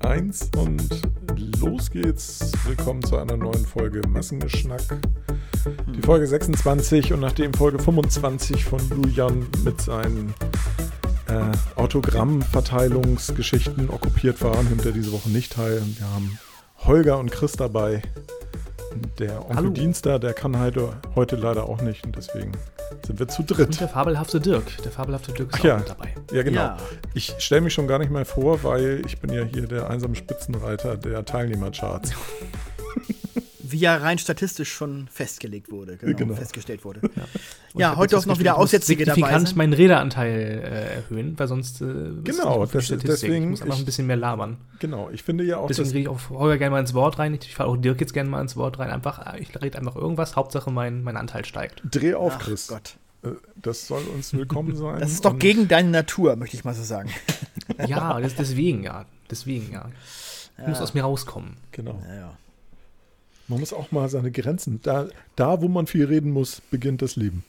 Eins und los geht's. Willkommen zu einer neuen Folge Massengeschnack. Die Folge 26 und nachdem Folge 25 von Julian mit seinen äh, Autogrammverteilungsgeschichten okkupiert war, nimmt er diese Woche nicht teil. Wir haben Holger und Chris dabei. Der Onkel Hallo. Dienster, der kann heute, heute leider auch nicht und deswegen sind wir zu dritt. Und der fabelhafte Dirk. Der fabelhafte Dirk ist Ach auch ja. mit dabei. Ja, genau. Ja. Ich stelle mich schon gar nicht mehr vor, weil ich bin ja hier der einsame Spitzenreiter der Teilnehmercharts. Wie ja rein statistisch schon festgelegt wurde, genau, Genau. festgestellt wurde. Ja, hab heute auch noch wieder festgestellt, ich muss Aussätzige dabei signifikant sein. meinen Redeanteil äh, erhöhen, weil sonst äh, Genau, das- Statistik. deswegen- ich muss einfach ich- ein bisschen mehr labern. Genau, ich finde ja auch, Deswegen rede ich auch Holger gerne mal ins Wort rein. Ich falle auch Dirk jetzt gerne mal ins Wort rein. Einfach, äh, ich rede einfach irgendwas. Hauptsache mein, mein Anteil steigt. dreh auf, Ach Chris. Gott. Äh, Das soll uns willkommen sein. Das ist doch und- gegen deine Natur, möchte ich mal so sagen. Ja, das, deswegen ja. Deswegen ja. Ich muss aus mir rauskommen. Genau. Ja, ja. Man muss auch mal seine Grenzen. Da, da, wo man viel reden muss, beginnt das Leben.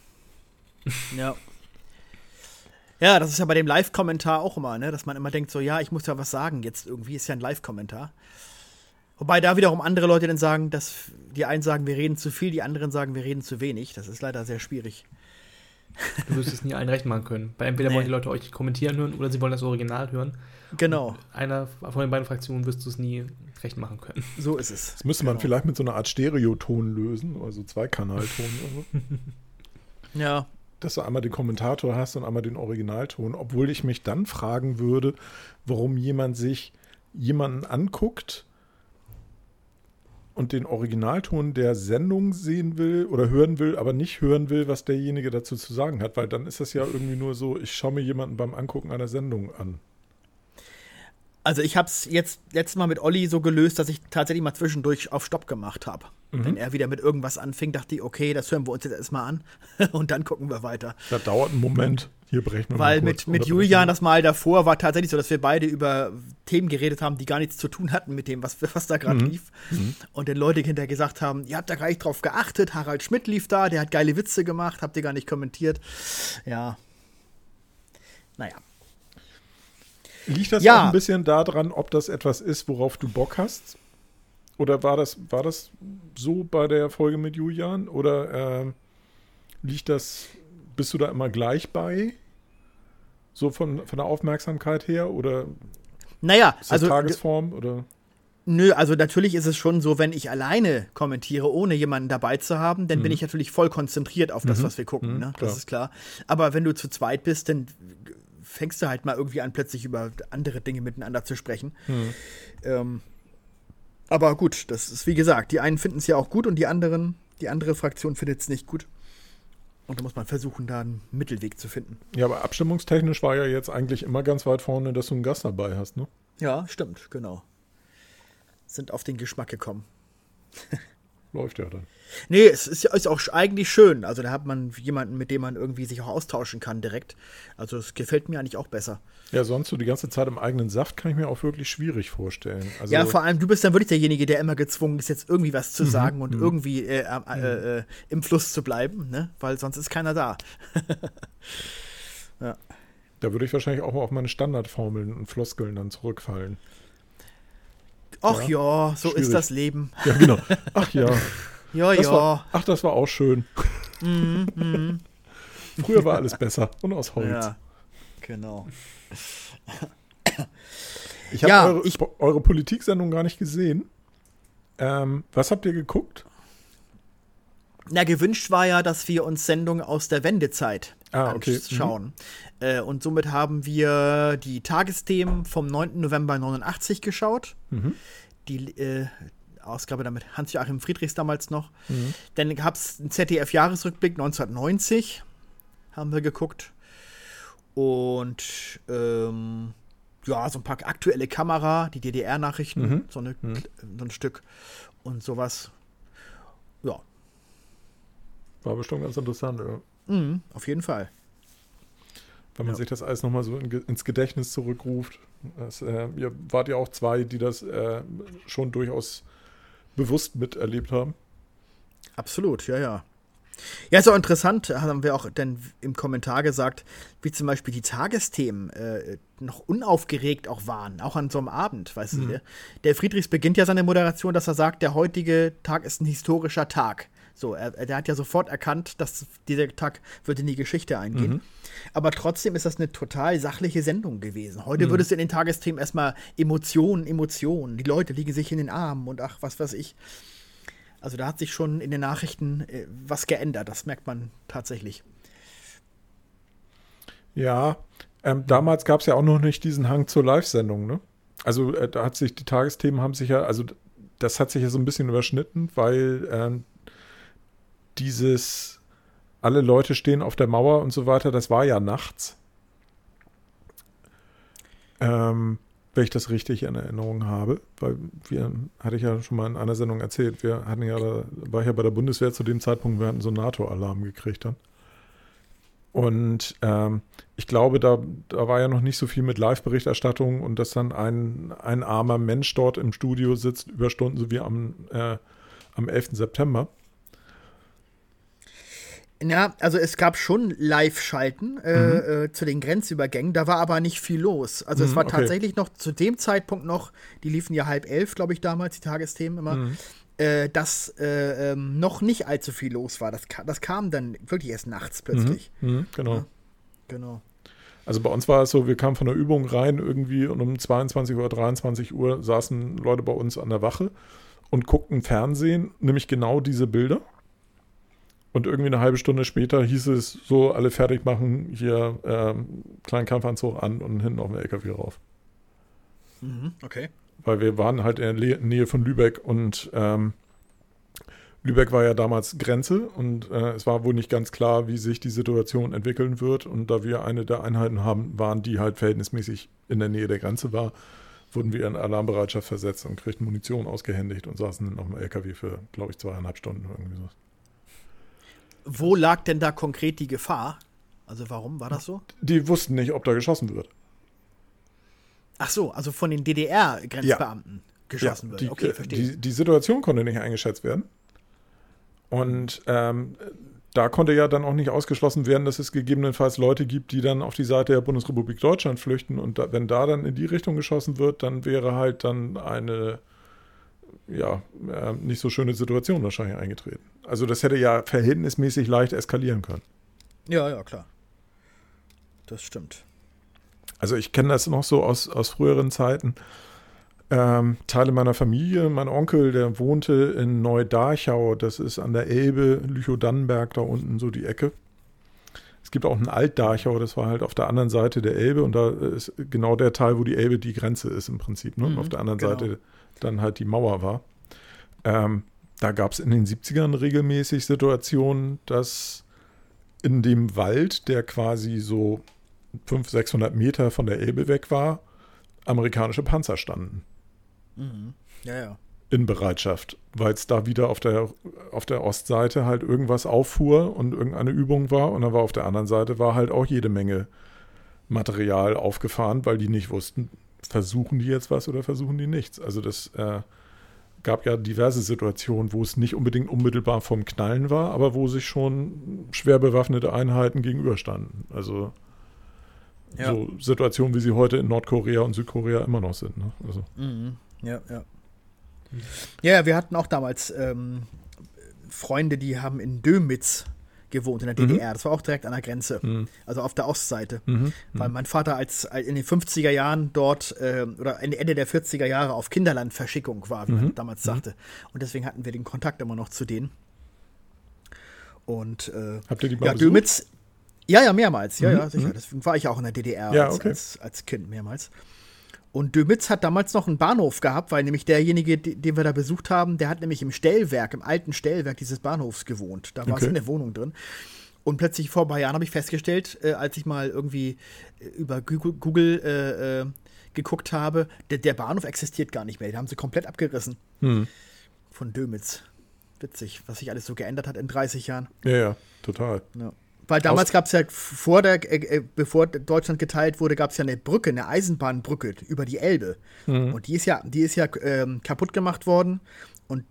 Ja. Ja, das ist ja bei dem Live-Kommentar auch immer, ne? dass man immer denkt, so, ja, ich muss ja was sagen jetzt irgendwie, ist ja ein Live-Kommentar. Wobei da wiederum andere Leute dann sagen, dass die einen sagen, wir reden zu viel, die anderen sagen, wir reden zu wenig. Das ist leider sehr schwierig. Du wirst es nie allen recht machen können. Weil entweder Nee. wollen die Leute euch kommentieren hören oder sie wollen das Original hören. Genau, Einer von den beiden Fraktionen wirst du es nie recht machen können. so ist es. Das müsste man Genau. vielleicht mit so einer Art Stereoton lösen, also Zweikanalton. oder so. Ja, dass du einmal den Kommentator hast und einmal den Originalton, obwohl ich mich dann fragen würde, warum jemand sich jemanden anguckt und den Originalton der Sendung sehen will oder hören will, aber nicht hören will, was derjenige dazu zu sagen hat, weil dann ist das ja irgendwie nur so, ich schaue mir jemanden beim Angucken einer Sendung an. Also ich habe es jetzt letztes Mal mit Olli so gelöst, dass ich tatsächlich mal zwischendurch auf Stopp gemacht habe. Mhm. Wenn er wieder mit irgendwas anfing, dachte ich, okay, das hören wir uns jetzt erstmal an und dann gucken wir weiter. Das dauert einen Moment. Hier brechen wir Weil mal mit, mit. Julian das Mal davor war tatsächlich so, dass wir beide über Themen geredet haben, die gar nichts zu tun hatten mit dem, was, was da gerade Mhm. lief. Und dann Leute hinterher gesagt haben, ihr habt da gar nicht drauf geachtet, Harald Schmidt lief da, der hat geile Witze gemacht, habt ihr gar nicht kommentiert. Ja. Naja. Liegt das Ja. auch ein bisschen daran, ob das etwas ist, worauf du Bock hast? Oder war das, war das so bei der Folge mit Julian? Oder ähm, liegt das, bist du da immer gleich bei? So von, von der Aufmerksamkeit her? Oder Naja, ist das also Tagesform? Oder? Nö, also natürlich ist es schon so, wenn ich alleine kommentiere, ohne jemanden dabei zu haben, dann bin ich natürlich voll konzentriert auf das, was wir gucken, Mhm, ne? klar. Das ist klar. Aber wenn du zu zweit bist, dann fängst du halt mal irgendwie an, plötzlich über andere Dinge miteinander zu sprechen. Ähm, aber gut, das ist wie gesagt, die einen finden es ja auch gut und die anderen, die andere Fraktion findet es nicht gut. Und da muss man versuchen, da einen Mittelweg zu finden. Ja, aber abstimmungstechnisch war ja jetzt eigentlich immer ganz weit vorne, dass du einen Gast dabei hast, ne? Ja, stimmt, genau. Sind auf den Geschmack gekommen. Läuft ja dann. Nee, es ist, ja- ist auch eigentlich schön. Also da hat man jemanden, mit dem man irgendwie sich auch austauschen kann direkt. Also es gefällt mir eigentlich auch besser. Ja, sonst so die ganze Zeit im eigenen Saft kann ich mir auch wirklich schwierig vorstellen. Also, ja, vor allem du bist dann wirklich derjenige, der immer gezwungen ist, jetzt irgendwie was Mhm, zu sagen und irgendwie äh, äh, äh, äh, im Fluss zu bleiben, ne? Weil sonst ist keiner da. da würde ich wahrscheinlich auch auf meine Standardformeln und Floskeln dann zurückfallen. Ach Ja, ja, so schwierig. ist das Leben. Ja, genau. Ach ja. Ja, Das ja. war, ach, das war auch schön. Früher war alles besser und aus Holz. ja, genau. Ich habe Ja, eure, ich- eure Politiksendung gar nicht gesehen. Ähm, was habt ihr geguckt? Na, gewünscht war ja, dass wir uns Sendungen aus der Wendezeit Ah, okay. anschauen. Äh, und somit haben wir die Tagesthemen vom 9. November 89 geschaut. Mhm. Die äh, Ausgabe damit Hans-Joachim Friedrichs damals noch. Mhm. Dann gab es einen ZDF-Jahresrückblick 1990. Haben wir geguckt. Und ähm, ja, so ein paar aktuelle Kamera, die DDR-Nachrichten, Mhm. so, eine, so ein Stück und sowas. Ja, War bestimmt ganz interessant, ja. Mhm, auf jeden Fall. wenn man Ja. sich das alles nochmal so in, ins Gedächtnis zurückruft. Das, äh, ihr wart ja auch zwei, die das äh, schon durchaus bewusst miterlebt haben. Absolut, ja, ja. Ja, ist auch interessant, haben wir auch dann im Kommentar gesagt, wie zum Beispiel die Tagesthemen äh, noch unaufgeregt auch waren, auch an so einem Abend, weißt mhm. du. Der Friedrichs beginnt ja seine Moderation, dass er sagt, der heutige Tag ist ein historischer Tag. So, er, der hat ja sofort erkannt, dass dieser Tag wird in die Geschichte eingehen. Mhm. Aber trotzdem ist das eine total sachliche Sendung gewesen. Heute mhm. würdest du in den Tagesthemen erstmal Emotionen, Emotionen. Die Leute liegen sich in den Armen und ach, was weiß ich. Also da hat sich schon in den Nachrichten äh, was geändert. Das merkt man tatsächlich. Ja, ähm, damals gab es ja auch noch nicht diesen Hang zur Live-Sendung, ne? Also äh, da hat sich die Tagesthemen haben sich ja, also das hat sich ja so ein bisschen überschnitten, weil ähm, dieses alle Leute stehen auf der Mauer und so weiter, das war ja nachts. Ähm, wenn ich das richtig in Erinnerung habe, weil wir, hatte ich ja schon mal in einer Sendung erzählt, wir hatten ja, da war ich ja bei der Bundeswehr zu dem Zeitpunkt, wir hatten so einen NATO-Alarm gekriegt dann. Und ähm, ich glaube, da, da war ja noch nicht so viel mit Live-Berichterstattung und dass dann ein, ein armer Mensch dort im Studio sitzt, über Stunden, so wie am, äh, am 11. September. Ja, also es gab schon Live-Schalten äh, mhm. äh, zu den Grenzübergängen, da war aber nicht viel los. Also mhm, es war okay. tatsächlich noch zu dem Zeitpunkt noch, die liefen ja halb elf, glaube ich, damals, die Tagesthemen immer, mhm. äh, dass äh, ähm, noch nicht allzu viel los war. Das, das kam dann wirklich erst nachts plötzlich. Mhm, mhm, genau. Ja, genau. Also bei uns war es so, wir kamen von der Übung rein irgendwie und um 22 oder 23 Uhr saßen Leute bei uns an der Wache und guckten Fernsehen, nämlich genau diese Bilder. Und irgendwie eine halbe Stunde später hieß es so, alle fertig machen, hier ähm, kleinen Kampfanzug an und hinten auf den LKW rauf. Mhm, okay. Weil wir waren halt in der Nähe von Lübeck und ähm, Lübeck war ja damals Grenze und äh, es war wohl nicht ganz klar, wie sich die Situation entwickeln wird. Und da wir eine der Einheiten haben, waren, die halt verhältnismäßig in der Nähe der Grenze war, wurden wir in Alarmbereitschaft versetzt und kriegten Munition ausgehändigt und saßen dann auf dem LKW für, glaube ich, zweieinhalb Stunden irgendwie so. Wo lag denn da konkret die Gefahr? Also warum war das so? Die wussten nicht, ob da geschossen wird. Ach so, also von den DDR-Grenzbeamten ja. geschossen ja, wird. Die, okay, äh, verstehe. Die, die, Situation konnte nicht eingeschätzt werden. Und ähm, da konnte ja dann auch nicht ausgeschlossen werden, dass es gegebenenfalls Leute gibt, die dann auf die Seite der Bundesrepublik Deutschland flüchten. Und da, wenn da dann in die Richtung geschossen wird, dann wäre halt dann eine ja, äh, nicht so schöne Situation wahrscheinlich eingetreten. Also das hätte ja verhältnismäßig leicht eskalieren können. Ja, ja, klar. Das stimmt. Also ich kenne das noch so aus, aus früheren Zeiten. Ähm, Teile meiner Familie, mein Onkel, der wohnte in Neudarchau, das ist an der Elbe, Lüchow-Dannenberg, da unten so die Ecke. Es gibt auch einen Altdarchau, das war halt auf der anderen Seite der Elbe und da ist genau der Teil, wo die Elbe die Grenze ist im Prinzip. Ne? Mhm, auf der anderen genau. Seite dann halt die Mauer war. Ähm, da gab es in den 70ern regelmäßig Situationen, dass in dem Wald, der quasi so 500, 600 Meter von der Elbe weg war, amerikanische Panzer standen. Mhm. Ja, ja. In Bereitschaft, weil es da wieder auf der, auf der Ostseite halt irgendwas auffuhr und irgendeine Übung war. Und dann war auf der anderen Seite war halt auch jede Menge Material aufgefahren, weil die nicht wussten, versuchen die jetzt was oder versuchen die nichts. Also das äh, gab ja diverse Situationen, wo es nicht unbedingt unmittelbar vom Knallen war, aber wo sich schon schwer bewaffnete Einheiten gegenüberstanden. Also ja. so Situationen, wie sie heute in Nordkorea und Südkorea immer noch sind. Ne? Also. Mhm. Ja, ja. Ja, wir hatten auch damals ähm, Freunde, die haben in Dömitz gewohnt in der DDR. Mhm. Das war auch direkt an der Grenze, mhm. also auf der Ostseite. Mhm. mhm. Weil mein Vater als in den 50er Jahren dort äh, oder Ende der 40er Jahre auf Kinderlandverschickung war, wie man mhm. damals mhm. sagte. Und deswegen hatten wir den Kontakt immer noch zu denen. Und äh, habt ihr die mal ja, Dömitz, ja, ja, mehrmals. Ja, ja, sicher. Deswegen war ich auch in der DDR ja, als, okay. als, als Kind mehrmals. Und Dömitz hat damals noch einen Bahnhof gehabt, weil nämlich derjenige, den wir da besucht haben, der hat nämlich im Stellwerk, im alten Stellwerk dieses Bahnhofs gewohnt. Da war okay. es in der Wohnung drin. Und plötzlich vor ein paar Jahren habe ich festgestellt, äh, als ich mal irgendwie äh, über Google, Google äh, äh, geguckt habe, der, der, Bahnhof existiert gar nicht mehr. Den haben sie komplett abgerissen. Hm. Von Dömitz. Witzig, was sich alles so geändert hat in 30 Jahren. Ja, ja, total. Ja. Weil damals gab es ja vor der, äh, äh, bevor Deutschland geteilt wurde, gab es ja eine Brücke, eine Eisenbahnbrücke über die Elbe. Mhm. Und die ist ja, die ist ja ähm, kaputt gemacht worden. Und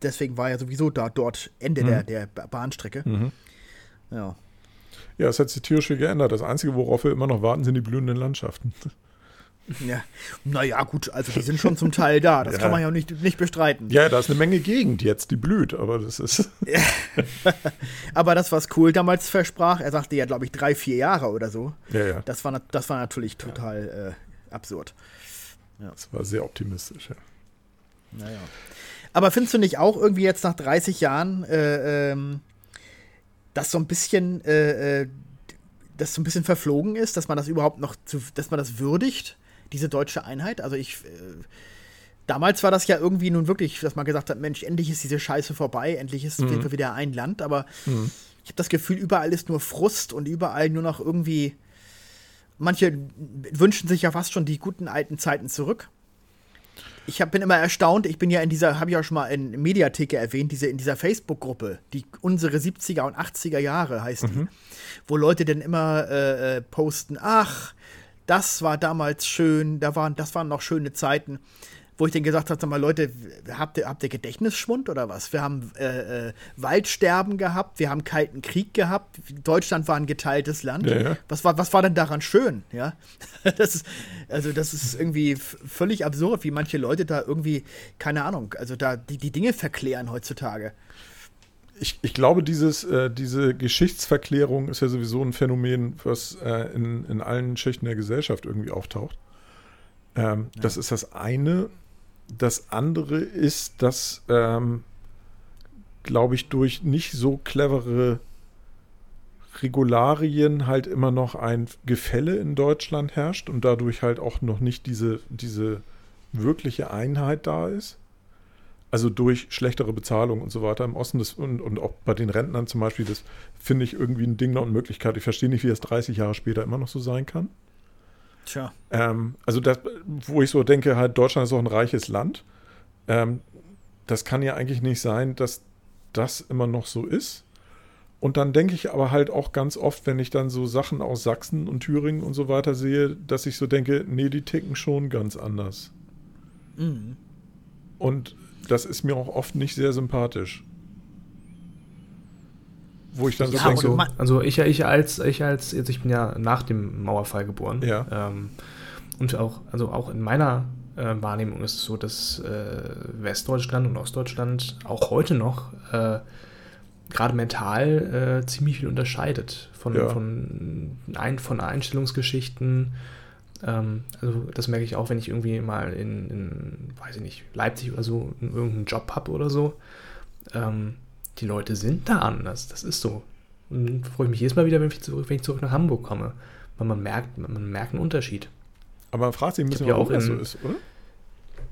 deswegen war ja sowieso da dort Ende Mhm. der, der Bahnstrecke. Ja. Ja, es hat sich tierisch viel geändert. Das Einzige, worauf wir immer noch warten, sind die blühenden Landschaften. Ja. Naja, gut, also die sind schon zum Teil da. Das Ja. kann man ja nicht, nicht bestreiten. Ja, da ist eine Menge Gegend jetzt, die blüht, aber das ist. Aber das, was Kohl damals versprach, er sagte ja, glaube ich, drei, vier Jahre oder so. Ja, ja. Das war, das war natürlich total äh, absurd. Das war sehr optimistisch. Ja. Naja. Aber findest du nicht auch irgendwie jetzt nach 30 Jahren, äh, ähm, dass so ein bisschen, äh, äh, das so ein bisschen verflogen ist, dass man das überhaupt noch, zu, dass man das würdigt, diese deutsche Einheit? Also ich, äh, damals war das ja irgendwie nun wirklich, dass man gesagt hat, Mensch, endlich ist diese Scheiße vorbei, endlich ist Mhm. sind wir wieder ein Land, aber ich habe das Gefühl, überall ist nur Frust und überall nur noch irgendwie, manche wünschen sich ja fast schon die guten alten Zeiten zurück. Ich hab, bin immer erstaunt, ich bin ja in dieser, habe ich auch schon mal in Mediatheke erwähnt, diese, in dieser Facebook-Gruppe, die unsere 70er und 80er Jahre heißt die, wo Leute dann immer äh, äh, posten, ach, das war damals schön, da waren, das waren noch schöne Zeiten. Wo ich dann gesagt habe, sag mal, Leute, habt ihr, habt ihr Gedächtnisschwund oder was? Wir haben äh, äh, Waldsterben gehabt, wir haben Kalten Krieg gehabt, Deutschland war ein geteiltes Land. Ja, ja. Was, war, was war denn daran schön? Ja, das ist, also das ist irgendwie völlig absurd, wie manche Leute da irgendwie, keine Ahnung, also da die, die Dinge verklären heutzutage. Ich, ich glaube, dieses, äh, diese Geschichtsverklärung ist ja sowieso ein Phänomen, was äh, in, in allen Schichten der Gesellschaft irgendwie auftaucht. Ähm, Das ist das eine. Das andere ist, dass, ähm, glaube ich, durch nicht so clevere Regularien halt immer noch ein Gefälle in Deutschland herrscht und dadurch halt auch noch nicht diese, diese wirkliche Einheit da ist. Also durch schlechtere Bezahlung und so weiter im Osten das, und, und auch bei den Rentnern zum Beispiel, das finde ich irgendwie ein Ding der Unmöglichkeit. Ich verstehe nicht, wie das 30 Jahre später immer noch so sein kann. Tja. Ähm, also das, wo ich so denke, halt Deutschland ist auch ein reiches Land. Ähm, das kann ja eigentlich nicht sein, dass das immer noch so ist. Und dann denke ich aber halt auch ganz oft, wenn ich dann so Sachen aus Sachsen und Thüringen und so weiter sehe, dass ich so denke, nee, die ticken schon ganz anders. Mhm. Und das ist mir auch oft nicht sehr sympathisch. Wo ich dann Ja, so denke, so, also ich, ich als, ich als, jetzt ich bin ja nach dem Mauerfall geboren. Ja. Ähm, und auch, also auch in meiner äh, Wahrnehmung ist es so, dass äh, Westdeutschland und Ostdeutschland auch heute noch äh, gerade mental äh, ziemlich viel unterscheidet von, Ja. von, ein, von Einstellungsgeschichten. Ähm, also das merke ich auch, wenn ich irgendwie mal in, in weiß ich nicht, Leipzig oder so irgendeinen Job habe oder so. Ähm, die Leute sind da anders, das ist so. Und dann freue ich mich jedes Mal wieder, wenn ich zurück, wenn ich zurück nach Hamburg komme. Weil man merkt, man merkt einen Unterschied. aber man fragt sich ein bisschen, ja warum auch das so ist, oder?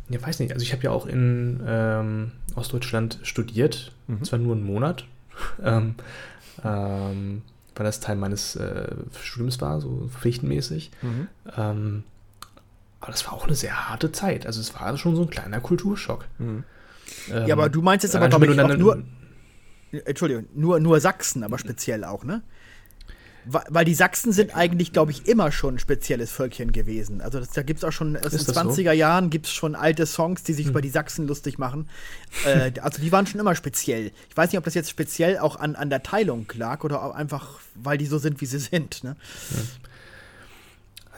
Ja, weiß nicht. Also ich habe ja auch in ähm, Ostdeutschland studiert. Mhm. Zwar nur einen Monat, ähm, ähm, weil das Teil meines äh, Studiums war, so pflichtenmäßig. Mhm. Ähm, aber das war auch eine sehr harte Zeit. Also es war schon so ein kleiner Kulturschock. Mhm. Ähm, Ja, aber du meinst jetzt aber, glaube ich, nur, Entschuldigung, nur, nur Sachsen, aber speziell auch, ne? Weil die Sachsen sind eigentlich, glaube ich, immer schon ein spezielles Völkchen gewesen. Also das, da gibt es auch schon, aus den Ist das so? Hm. 20er Jahren gibt es schon alte Songs, die sich über die Sachsen lustig machen. Äh, also die waren schon immer speziell. Ich weiß nicht, ob das jetzt speziell auch an, an der Teilung lag oder auch einfach, weil die so sind, wie sie sind. Ne? Also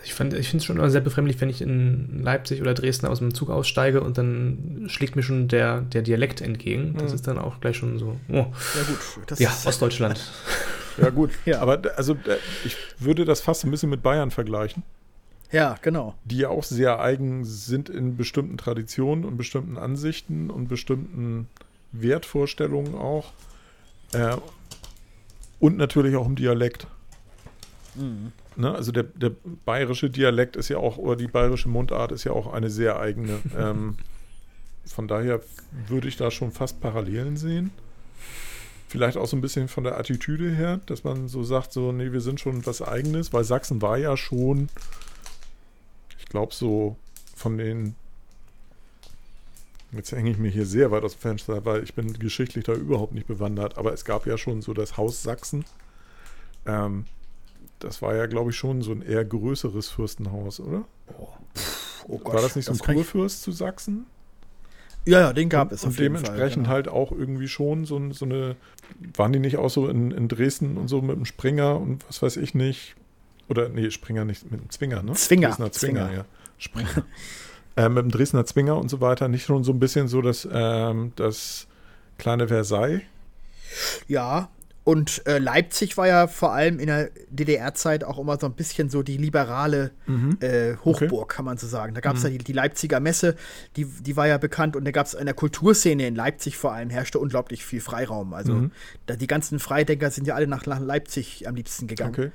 Ich, fand- ich finde es schon immer sehr befremdlich, wenn ich in Leipzig oder Dresden aus dem Zug aussteige und dann schlägt mir schon der, der Dialekt entgegen. Das Mhm. ist dann auch gleich schon so, oh, Ja gut, das ja, Ostdeutschland. Ja, gut. Ja. Aber also d- ich würde das fast ein bisschen mit Bayern vergleichen, ja, genau. die ja auch sehr eigen sind in bestimmten Traditionen und bestimmten Ansichten und bestimmten Wertvorstellungen auch. Äh, und natürlich auch im Dialekt. Mhm. Ne? Also der, der bayerische Dialekt ist ja auch, oder die bayerische Mundart ist ja auch eine sehr eigene. ähm, von daher würde ich da schon fast Parallelen sehen. Vielleicht auch so ein bisschen von der Attitüde her, dass man so sagt, so, nee, wir sind schon was Eigenes, weil Sachsen war ja schon, ich glaube, so von den, jetzt hänge ich mir hier sehr weit aus dem Fenster, weil ich bin geschichtlich da überhaupt nicht bewandert, aber es gab ja schon so das Haus Sachsen. Ähm, das war ja, glaube ich, schon so ein eher größeres Fürstenhaus, oder? Oh Gott, war das nicht so ein Kurfürst zu Sachsen? Ja, ja, den gab und, es und dementsprechend genau. halt auch irgendwie schon so, so eine, waren die nicht auch so in, in Dresden und so mit dem Springer und was weiß ich nicht? Oder nee, Springer nicht, mit dem Zwinger, ne? Zwinger. Dresdner Zwinger, Zwinger. ja. Springer. äh, mit dem Dresdner Zwinger und so weiter, nicht schon so ein bisschen so, dass ähm, das kleine Versailles. Ja, und äh, Leipzig war ja vor allem in der DDR-Zeit auch immer so ein bisschen so die liberale äh, Hochburg, kann man so sagen. Da gab es ja die, die Leipziger Messe, die, die war ja bekannt und da gab es in der Kulturszene in Leipzig vor allem herrschte unglaublich viel Freiraum. Also da, die ganzen Freidenker sind ja alle nach, nach Leipzig am liebsten gegangen. Okay.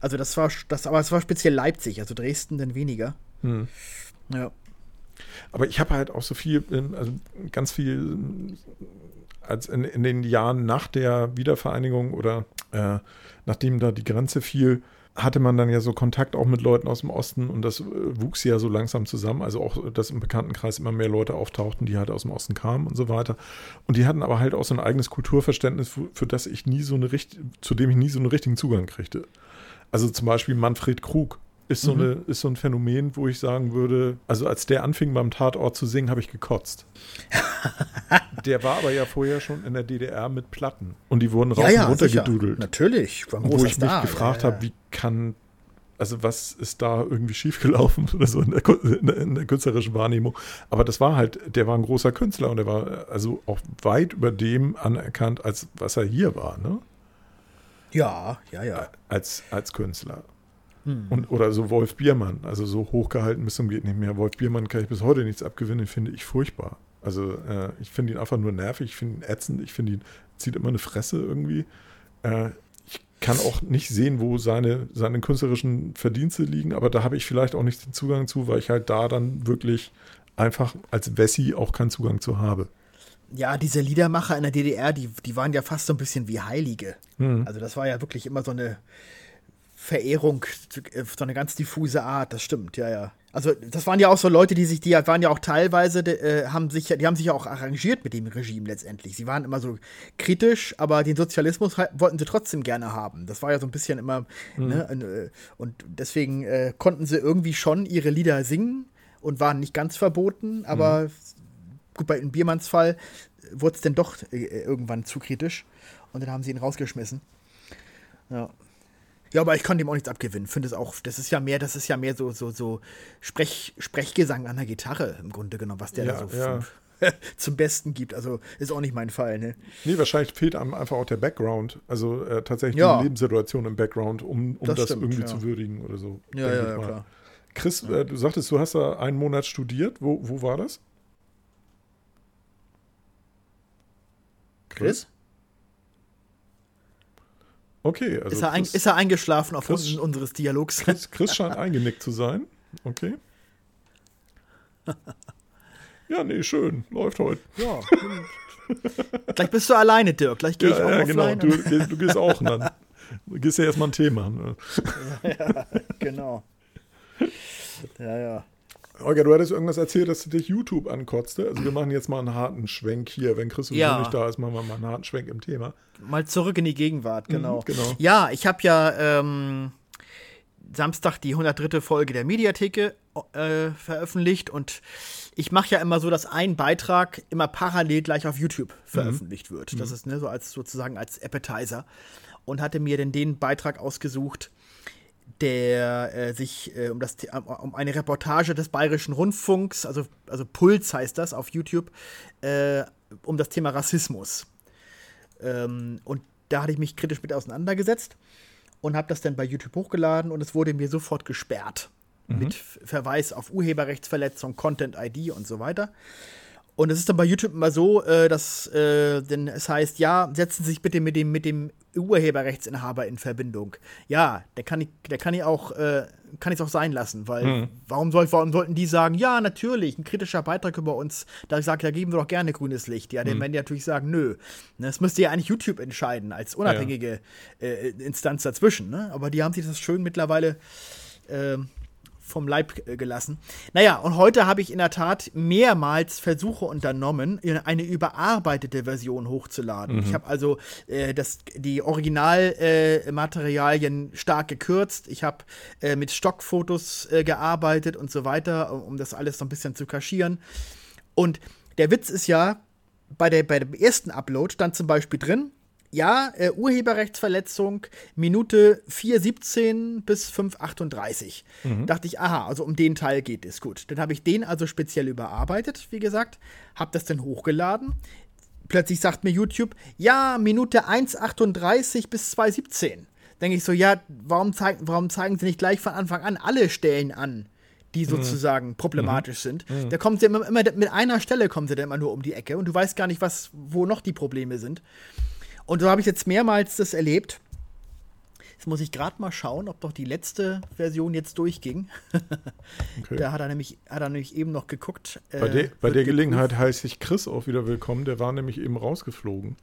Also das war das, aber es war speziell Leipzig, also Dresden dann weniger. Hm. Ja. Aber ich habe halt auch so viel, ähm, also ganz viel als in, in den Jahren nach der Wiedervereinigung oder äh, nachdem da die Grenze fiel, hatte man dann ja so Kontakt auch mit Leuten aus dem Osten und das äh, wuchs ja so langsam zusammen. Also auch, dass im Bekanntenkreis immer mehr Leute auftauchten, die halt aus dem Osten kamen und so weiter. Und die hatten aber halt auch so ein eigenes Kulturverständnis, für, das ich nie so eine richt zu dem ich nie so einen richtigen Zugang kriegte. Also zum Beispiel Manfred Krug ist so, eine, ist so ein Phänomen, wo ich sagen würde, also als der anfing beim Tatort zu singen, habe ich gekotzt. der war aber ja vorher schon in der DDR mit Platten und die wurden rauf und runter sicher. gedudelt. Natürlich. Wo ich mich Star. gefragt ja, ja. habe, wie kann, also was ist da irgendwie schiefgelaufen oder so in der, Ku- in, der, in der künstlerischen Wahrnehmung. Aber das war halt, der war ein großer Künstler und der war also auch weit über dem anerkannt, als was er hier war, ne? Ja, ja, ja. Als, als Künstler. Hm. Und, oder so Wolf Biermann, also so hochgehalten bis zum geht nicht mehr. Wolf Biermann kann ich bis heute nichts abgewinnen, finde ich furchtbar. Also äh, ich finde ihn einfach nur nervig, ich finde ihn ätzend, ich finde ihn, zieht immer eine Fresse irgendwie. Äh, ich kann auch nicht sehen, wo seine, seine künstlerischen Verdienste liegen, aber da habe ich vielleicht auch nicht den Zugang zu, weil ich halt da dann wirklich einfach als Wessi auch keinen Zugang zu habe. Ja, diese Liedermacher in der DDR, die, die waren ja fast so ein bisschen wie Heilige. Hm. Also das war ja wirklich immer so eine Verehrung, so eine ganz diffuse Art, das stimmt, ja, ja. Also das waren ja auch so Leute, die sich, die waren ja auch teilweise, äh, haben sich, die haben sich ja auch arrangiert mit dem Regime letztendlich. Sie waren immer so kritisch, aber den Sozialismus wollten sie trotzdem gerne haben. Das war ja so ein bisschen immer, ne, äh, und deswegen äh, konnten sie irgendwie schon ihre Lieder singen und waren nicht ganz verboten, aber gut, bei in Biermanns Fall wurde es dann doch äh, irgendwann zu kritisch und dann haben sie ihn rausgeschmissen. Ja. Ja, aber ich konnte ihm auch nichts abgewinnen. Finde es auch, das ist ja mehr, das ist ja mehr so, so, so Sprech, Sprechgesang an der Gitarre im Grunde genommen, was der Ja, da so ja. zum Besten gibt. Also ist auch nicht mein Fall, ne? Nee, wahrscheinlich fehlt einem einfach auch der Background, also äh, tatsächlich Ja. die Lebenssituation im Background, um, um Das das, stimmt, irgendwie zu würdigen oder so. Ja, ja, klar. Chris, äh, du sagtest, du hast da einen Monat studiert. Wo, wo war das? Chris? Okay, also ist, er ein, Chris, ist er eingeschlafen aufgrund Chris- unseres Dialogs? Chris, Chris scheint eingenickt zu sein. Okay. Ja, nee, schön. Läuft heute. Ja. Gleich bist du alleine, Dirk. Gleich gehe ich Ja, auch ja genau. Du, du gehst auch dann. Du gehst ja erstmal ein Thema. Ne? genau. Ja, ja. Olga, du hattest irgendwas erzählt, dass du dich YouTube ankotzte. Also wir machen jetzt mal einen harten Schwenk hier. Wenn Chris Ja. nicht da ist, machen wir mal einen harten Schwenk im Thema. Mal zurück in die Gegenwart, genau. Mhm, genau. Ja, ich habe ja ähm, Samstag die 103. Folge der Mediatheke äh, veröffentlicht und ich mache ja immer so, dass ein Beitrag immer parallel gleich auf YouTube veröffentlicht wird. Das ist ne, so als sozusagen als Appetizer und hatte mir denn den Beitrag ausgesucht, der äh, sich äh, um, das, um eine Reportage des Bayerischen Rundfunks, also, also Puls heißt das auf YouTube, äh, um das Thema Rassismus. Ähm, und da hatte ich mich kritisch mit auseinandergesetzt und habe das dann bei YouTube hochgeladen und es wurde mir sofort gesperrt. Mit F- Verweis auf Urheberrechtsverletzung, Content ID und so weiter. Und es ist dann bei YouTube immer so, äh, dass äh, denn es heißt, ja, setzen Sie sich bitte mit dem, mit dem Urheberrechtsinhaber in Verbindung. Ja, der kann ich, der kann ich auch, äh, kann ich auch sein lassen, weil warum, soll, warum sollten die sagen, ja, natürlich, ein kritischer Beitrag über uns, da sagt, da geben wir doch gerne grünes Licht. Ja, dann werden die natürlich sagen, nö. Ne, Das müsste ja eigentlich YouTube entscheiden, als unabhängige äh, Instanz dazwischen. Ne? Aber die haben sich das schön mittlerweile ähm, vom Leib äh, gelassen. Naja, und heute habe ich in der Tat mehrmals Versuche unternommen, eine überarbeitete Version hochzuladen. Ich habe also äh, das, die Originalmaterialien äh, stark gekürzt. Ich habe äh, mit Stockfotos äh, gearbeitet und so weiter, um, um das alles so ein bisschen zu kaschieren. Und der Witz ist ja, bei, der, bei dem ersten Upload stand zum Beispiel drin, ja, äh, Urheberrechtsverletzung, Minute 4,17 bis 5,38. Mhm. Dachte ich, aha, also um den Teil geht es. Gut. Dann habe ich den also speziell überarbeitet, wie gesagt, habe das dann hochgeladen. Plötzlich sagt mir YouTube, ja, Minute 1,38 bis 2,17. Denke ich so, ja, warum, zeig, warum zeigen sie nicht gleich von Anfang an alle Stellen an? die mhm. sozusagen mhm. problematisch sind. Mhm. Da kommen sie immer, immer, mit einer Stelle kommen sie dann immer nur um die Ecke und du weißt gar nicht, was, wo noch die Probleme sind. Und so habe ich jetzt mehrmals das erlebt. Jetzt muss ich gerade mal schauen, ob doch die letzte Version jetzt durchging. okay. Da hat er, nämlich, hat er nämlich eben noch geguckt. Bei, äh, bei der Gelegenheit heiße ich Chris auch wieder willkommen. Der war nämlich eben rausgeflogen.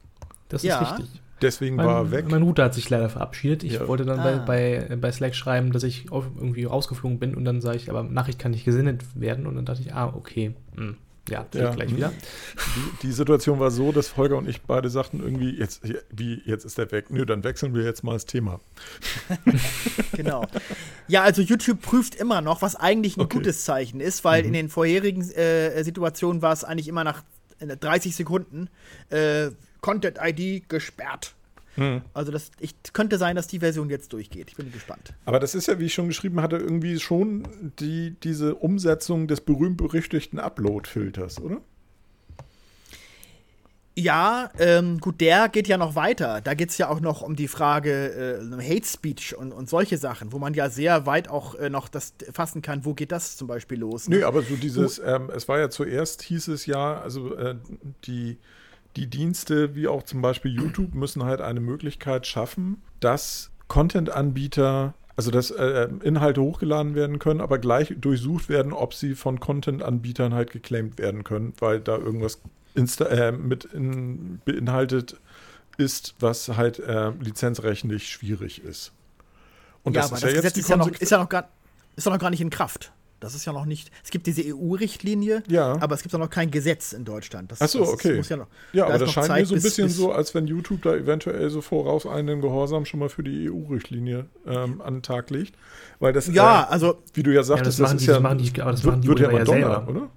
Das ist ja. richtig. Deswegen mein, war er weg. Mein Router hat sich leider verabschiedet. Ich ja. wollte dann ah. bei, bei, bei, Slack schreiben, dass ich irgendwie rausgeflogen bin und dann sage ich, aber Nachricht kann nicht gesendet werden. Und dann dachte ich, ah, okay. Hm. Ja, ja, gleich wieder. Die, die, Situation war so, dass Holger und ich beide sagten irgendwie, jetzt, wie, jetzt ist der weg. Nö, dann wechseln wir jetzt mal das Thema. genau. Ja, also YouTube prüft immer noch, was eigentlich ein okay. gutes Zeichen ist, weil mhm. in den vorherigen äh, Situationen war es eigentlich immer nach 30 Sekunden äh, Content ID gesperrt. Hm. Also das ich, könnte sein, dass die Version jetzt durchgeht. Ich bin gespannt. Aber das ist ja, wie ich schon geschrieben hatte, irgendwie schon die, diese Umsetzung des berühmt-berüchtigten Upload-Filters, oder? Ja, ähm, gut, der geht ja noch weiter. Da geht es ja auch noch um die Frage äh, Hate Speech und, und solche Sachen, wo man ja sehr weit auch äh, noch das fassen kann, wo geht das zum Beispiel los. Ne? Nö, aber so dieses, ähm, es war ja zuerst, hieß es ja, also äh, die die Dienste, wie auch zum Beispiel YouTube, müssen halt eine Möglichkeit schaffen, dass Content-Anbieter, also dass äh, Inhalte hochgeladen werden können, aber gleich durchsucht werden, ob sie von Content-Anbietern halt geclaimed werden können, weil da irgendwas äh, mit in, beinhaltet ist, was halt äh, lizenzrechtlich schwierig ist. Und ja, das ist ja jetzt die ist ja, noch, ist ja noch gar, ist ja noch gar nicht in Kraft. Das ist ja noch nicht. Es gibt diese EU-Richtlinie, ja. aber es gibt ja noch kein Gesetz in Deutschland. Das, Ach so, okay. Das ja, noch, ja da aber das scheint Zeit mir so ein bisschen bis, so, als wenn YouTube da eventuell so voraus einen Gehorsam schon mal für die EU-Richtlinie ähm, an den Tag legt. Weil das, ja, äh, also, wie du ja sagtest, ja, das, das, ist die, ja, das machen die, aber das machen die wird Urheber ja selber, oder?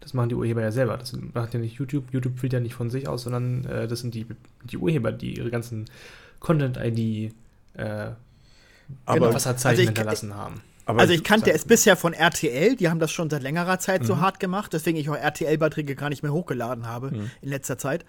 Das machen die Urheber ja selber. Das macht ja nicht YouTube. YouTube fällt ja nicht von sich aus, sondern äh, das sind die, die Urheber, die ihre ganzen Content-ID äh, Wasserzeichen also hinterlassen haben. Aber also ich kannte es bisher von RTL, die haben das schon seit längerer Zeit mhm. so hart gemacht, deswegen ich auch RTL-Beiträge gar nicht mehr hochgeladen habe mhm. in letzter Zeit.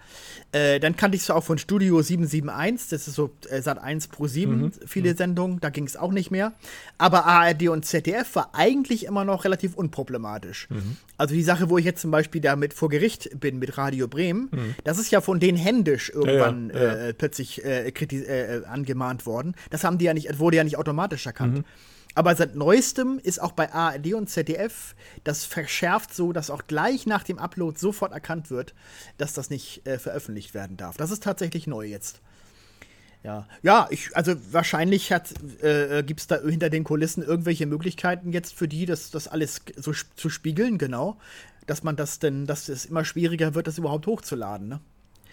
Äh, dann kannte ich es auch von Studio 771, das ist so äh, Sat 1 Pro 7, mhm. viele mhm. Sendungen, da ging es auch nicht mehr. Aber ARD und ZDF war eigentlich immer noch relativ unproblematisch. Mhm. Also die Sache, wo ich jetzt zum Beispiel damit vor Gericht bin mit Radio Bremen, mhm. das ist ja von denen händisch irgendwann ja, ja, ja. Äh, plötzlich äh, äh, angemahnt worden. Das haben die ja nicht, wurde ja nicht automatisch erkannt. Aber seit neuestem ist auch bei ARD und ZDF das verschärft so, dass auch gleich nach dem Upload sofort erkannt wird, dass das nicht äh, veröffentlicht werden darf. Das ist tatsächlich neu jetzt. Ja, ja, ich, also wahrscheinlich äh, gibt es da hinter den Kulissen irgendwelche Möglichkeiten jetzt für die, das, das alles so zu spiegeln, genau. Dass man das denn, dass es immer schwieriger wird, das überhaupt hochzuladen, ne?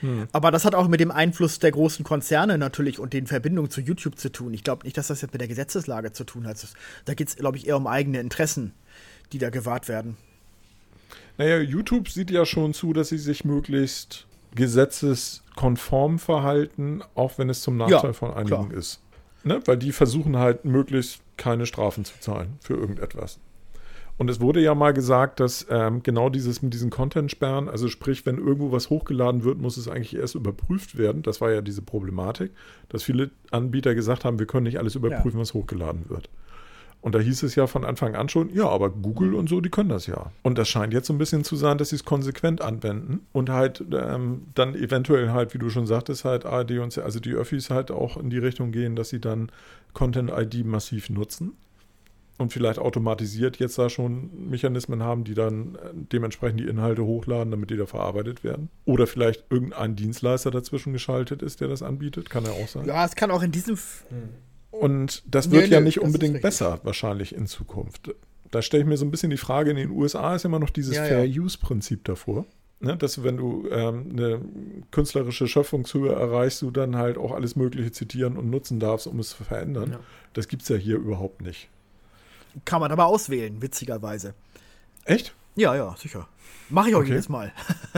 Hm. Aber das hat auch mit dem Einfluss der großen Konzerne natürlich und den Verbindungen zu YouTube zu tun. Ich glaube nicht, dass das jetzt mit der Gesetzeslage zu tun hat. Da geht es, glaube ich, eher um eigene Interessen, die da gewahrt werden. Naja, YouTube sieht ja schon zu, dass sie sich möglichst gesetzeskonform verhalten, auch wenn es zum Nachteil ja, von einigen klar. ist. Ne? Weil die versuchen halt möglichst keine Strafen zu zahlen für irgendetwas. Und es wurde ja mal gesagt, dass ähm, genau dieses mit diesen Content-Sperren, also sprich, wenn irgendwo was hochgeladen wird, muss es eigentlich erst überprüft werden. Das war ja diese Problematik, dass viele Anbieter gesagt haben, wir können nicht alles überprüfen, ja. was hochgeladen wird. Und da hieß es ja von Anfang an schon, ja, aber Google und so, die können das ja. Und das scheint jetzt so ein bisschen zu sein, dass sie es konsequent anwenden und halt ähm, dann eventuell halt, wie du schon sagtest, halt ARD und also die Öffis halt auch in die Richtung gehen, dass sie dann Content ID massiv nutzen und vielleicht automatisiert jetzt da schon Mechanismen haben, die dann äh, dementsprechend die Inhalte hochladen, damit die da verarbeitet werden. Oder vielleicht irgendein Dienstleister dazwischen geschaltet ist, der das anbietet, kann ja auch sein. Ja, es kann auch in diesem. Und das wird nee, ja nicht unbedingt besser, wahrscheinlich in Zukunft. Da stelle ich mir so ein bisschen die Frage, in den USA ist immer noch dieses ja, Fair-Use-Prinzip davor. Ne, dass wenn du ähm, eine künstlerische Schöpfungshöhe erreichst, du dann halt auch alles Mögliche zitieren und nutzen darfst, um es zu verändern. Ja. Das gibt es ja hier überhaupt nicht. Kann man aber auswählen, witzigerweise. Echt? Ja, ja, sicher. Mache ich auch Okay. jedes Mal.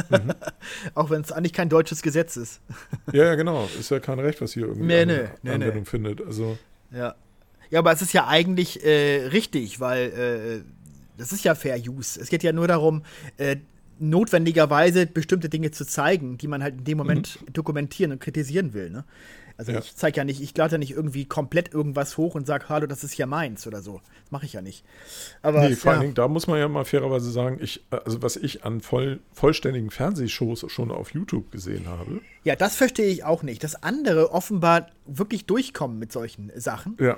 auch wenn es eigentlich kein deutsches Gesetz ist. Ja, ja, genau. Ist ja kein Recht, was hier irgendwie Nee, nee, nee, Anwendung findet. Also, Ja. Ja, aber es ist ja eigentlich äh, richtig, weil äh, das ist ja Fair Use. Es geht ja nur darum, äh, notwendigerweise bestimmte Dinge zu zeigen, die man halt in dem Moment dokumentieren und kritisieren will. Ne? Also Ja. ich zeige ja nicht, ich lade ja nicht irgendwie komplett irgendwas hoch und sage, hallo, das ist ja meins oder so. Das mache ich ja nicht. Aber nee, vor ja. allen Dingen, da muss man ja mal fairerweise sagen, ich, also was ich an voll, vollständigen Fernsehshows schon auf YouTube gesehen habe. ja, das verstehe ich auch nicht. Dass andere offenbar wirklich durchkommen mit solchen Sachen. Ja.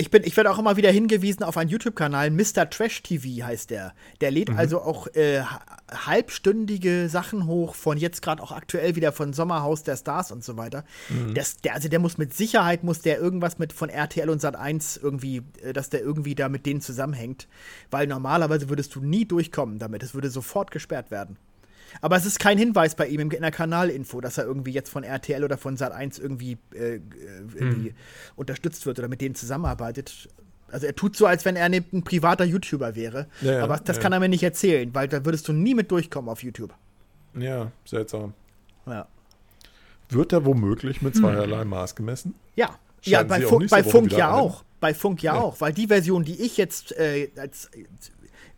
Ich, bin, ich werde auch immer wieder hingewiesen auf einen YouTube-Kanal, Mr. Trash TV heißt der. Der lädt also auch äh, ha- halbstündige Sachen hoch, von jetzt gerade auch aktuell wieder von Sommerhaus der Stars und so weiter. Das, der, also der muss mit Sicherheit, muss der irgendwas mit von RTL und Sat1 irgendwie, äh, dass der irgendwie da mit denen zusammenhängt. Weil normalerweise würdest du nie durchkommen damit. Es würde sofort gesperrt werden. Aber es ist kein Hinweis bei ihm in der Kanalinfo, dass er irgendwie jetzt von RTL oder von Sat1 irgendwie, äh, äh, irgendwie unterstützt wird oder mit denen zusammenarbeitet. Also er tut so, als wenn er ne- ein privater YouTuber wäre. Ja, aber das ja. kann er mir nicht erzählen, weil da würdest du nie mit durchkommen auf YouTube. Ja, seltsam. Ja. Wird da womöglich mit zweierlei Maß gemessen? Ja, ja bei, Funk, nächste bei Funk ja auch. Bei Funk ja, Ja. auch, weil die Version, die ich jetzt äh, als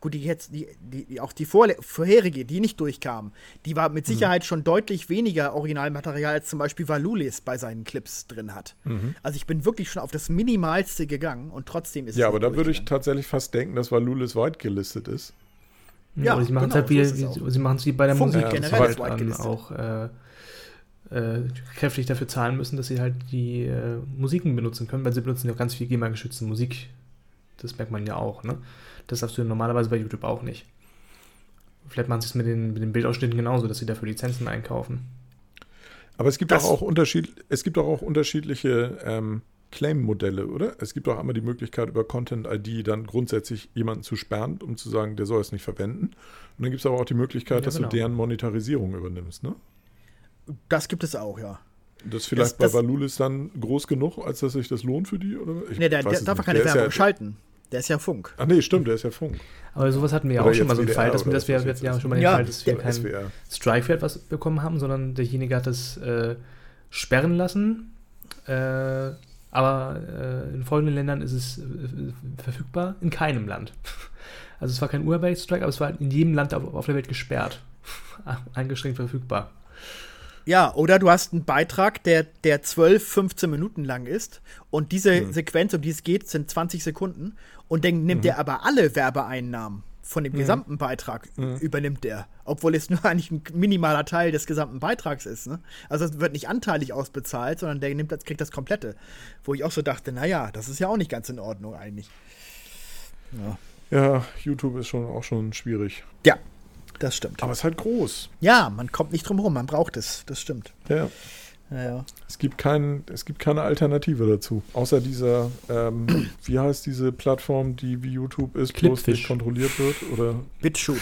gut, die jetzt die, die, die auch die vorle- vorherige, die nicht durchkam, die war Mhm. mit Sicherheit schon deutlich weniger Originalmaterial als zum Beispiel Valulis bei seinen Clips drin hat. Also ich bin wirklich schon auf das Minimalste gegangen und trotzdem ist Mhm. Ja, es aber da würde ich durchgegangen. tatsächlich fast denken, dass Valulis weit gelistet ist. Ja, Oder sie machen es genau, halt wie, so wie sie machen es wie bei der Funk Musik, generell ist weit halt dann auch äh, äh, kräftig dafür zahlen müssen, dass sie halt die äh, Musiken benutzen können, weil sie benutzen ja auch ganz viel GEMA-geschützte Musik. Das merkt man ja auch, ne? Das darfst du normalerweise bei YouTube auch nicht. Vielleicht machen sie es mit den, mit den Bildausschnitten genauso, dass sie dafür Lizenzen einkaufen. Aber es gibt Das- auch, auch Unterschied, es gibt auch, auch unterschiedliche ähm, Claim-Modelle, oder? Es gibt auch einmal die Möglichkeit, über Content-ID dann grundsätzlich jemanden zu sperren, um zu sagen, der soll es nicht verwenden. Und dann gibt es aber auch die Möglichkeit, Ja, dass genau. du deren Monetarisierung übernimmst, ne? Das gibt es auch, ja. Das ist vielleicht Das- bei Valulis dann groß genug, als dass sich das lohnt für die? Oder? Ich Nee, der, weiß der darf nicht. er keine Der Werbung ja, schalten. Der ist ja Funk. Ach nee, stimmt, der ist ja Funk. Aber sowas hatten wir ja auch schon mal so einen Fall, dass, dass wir, jetzt ja schon mal den Ja, Fall, dass wir keinen SWR. Strike für etwas bekommen haben, sondern derjenige hat es äh, sperren lassen. Äh, aber äh, in folgenden Ländern ist es äh, verfügbar, in keinem Land. Also es war kein Urheberrechtsstrike, aber es war in jedem Land auf, auf der Welt gesperrt. Eingeschränkt verfügbar. Ja, oder du hast einen Beitrag, der, der 12, 15 Minuten lang ist und diese Hm. Sequenz, um die es geht, sind 20 Sekunden und dann Mhm. nimmt er aber alle Werbeeinnahmen von dem gesamten Beitrag, Mhm. übernimmt er. Obwohl es nur eigentlich ein minimaler Teil des gesamten Beitrags ist. Ne? Also es wird nicht anteilig ausbezahlt, sondern der nimmt das, kriegt das komplette. Wo ich auch so dachte, naja, das ist ja auch nicht ganz in Ordnung eigentlich. Ja, Ja, YouTube ist schon auch schon schwierig. ja das stimmt. Aber es ist halt groß. Ja, man kommt nicht drum rum, man braucht es, das stimmt. Ja. Ja, ja. Es gibt, kein, es gibt keine Alternative dazu. Außer dieser, ähm, wie heißt diese Plattform, die wie YouTube ist, bloß nicht kontrolliert wird? Oder BitShoot.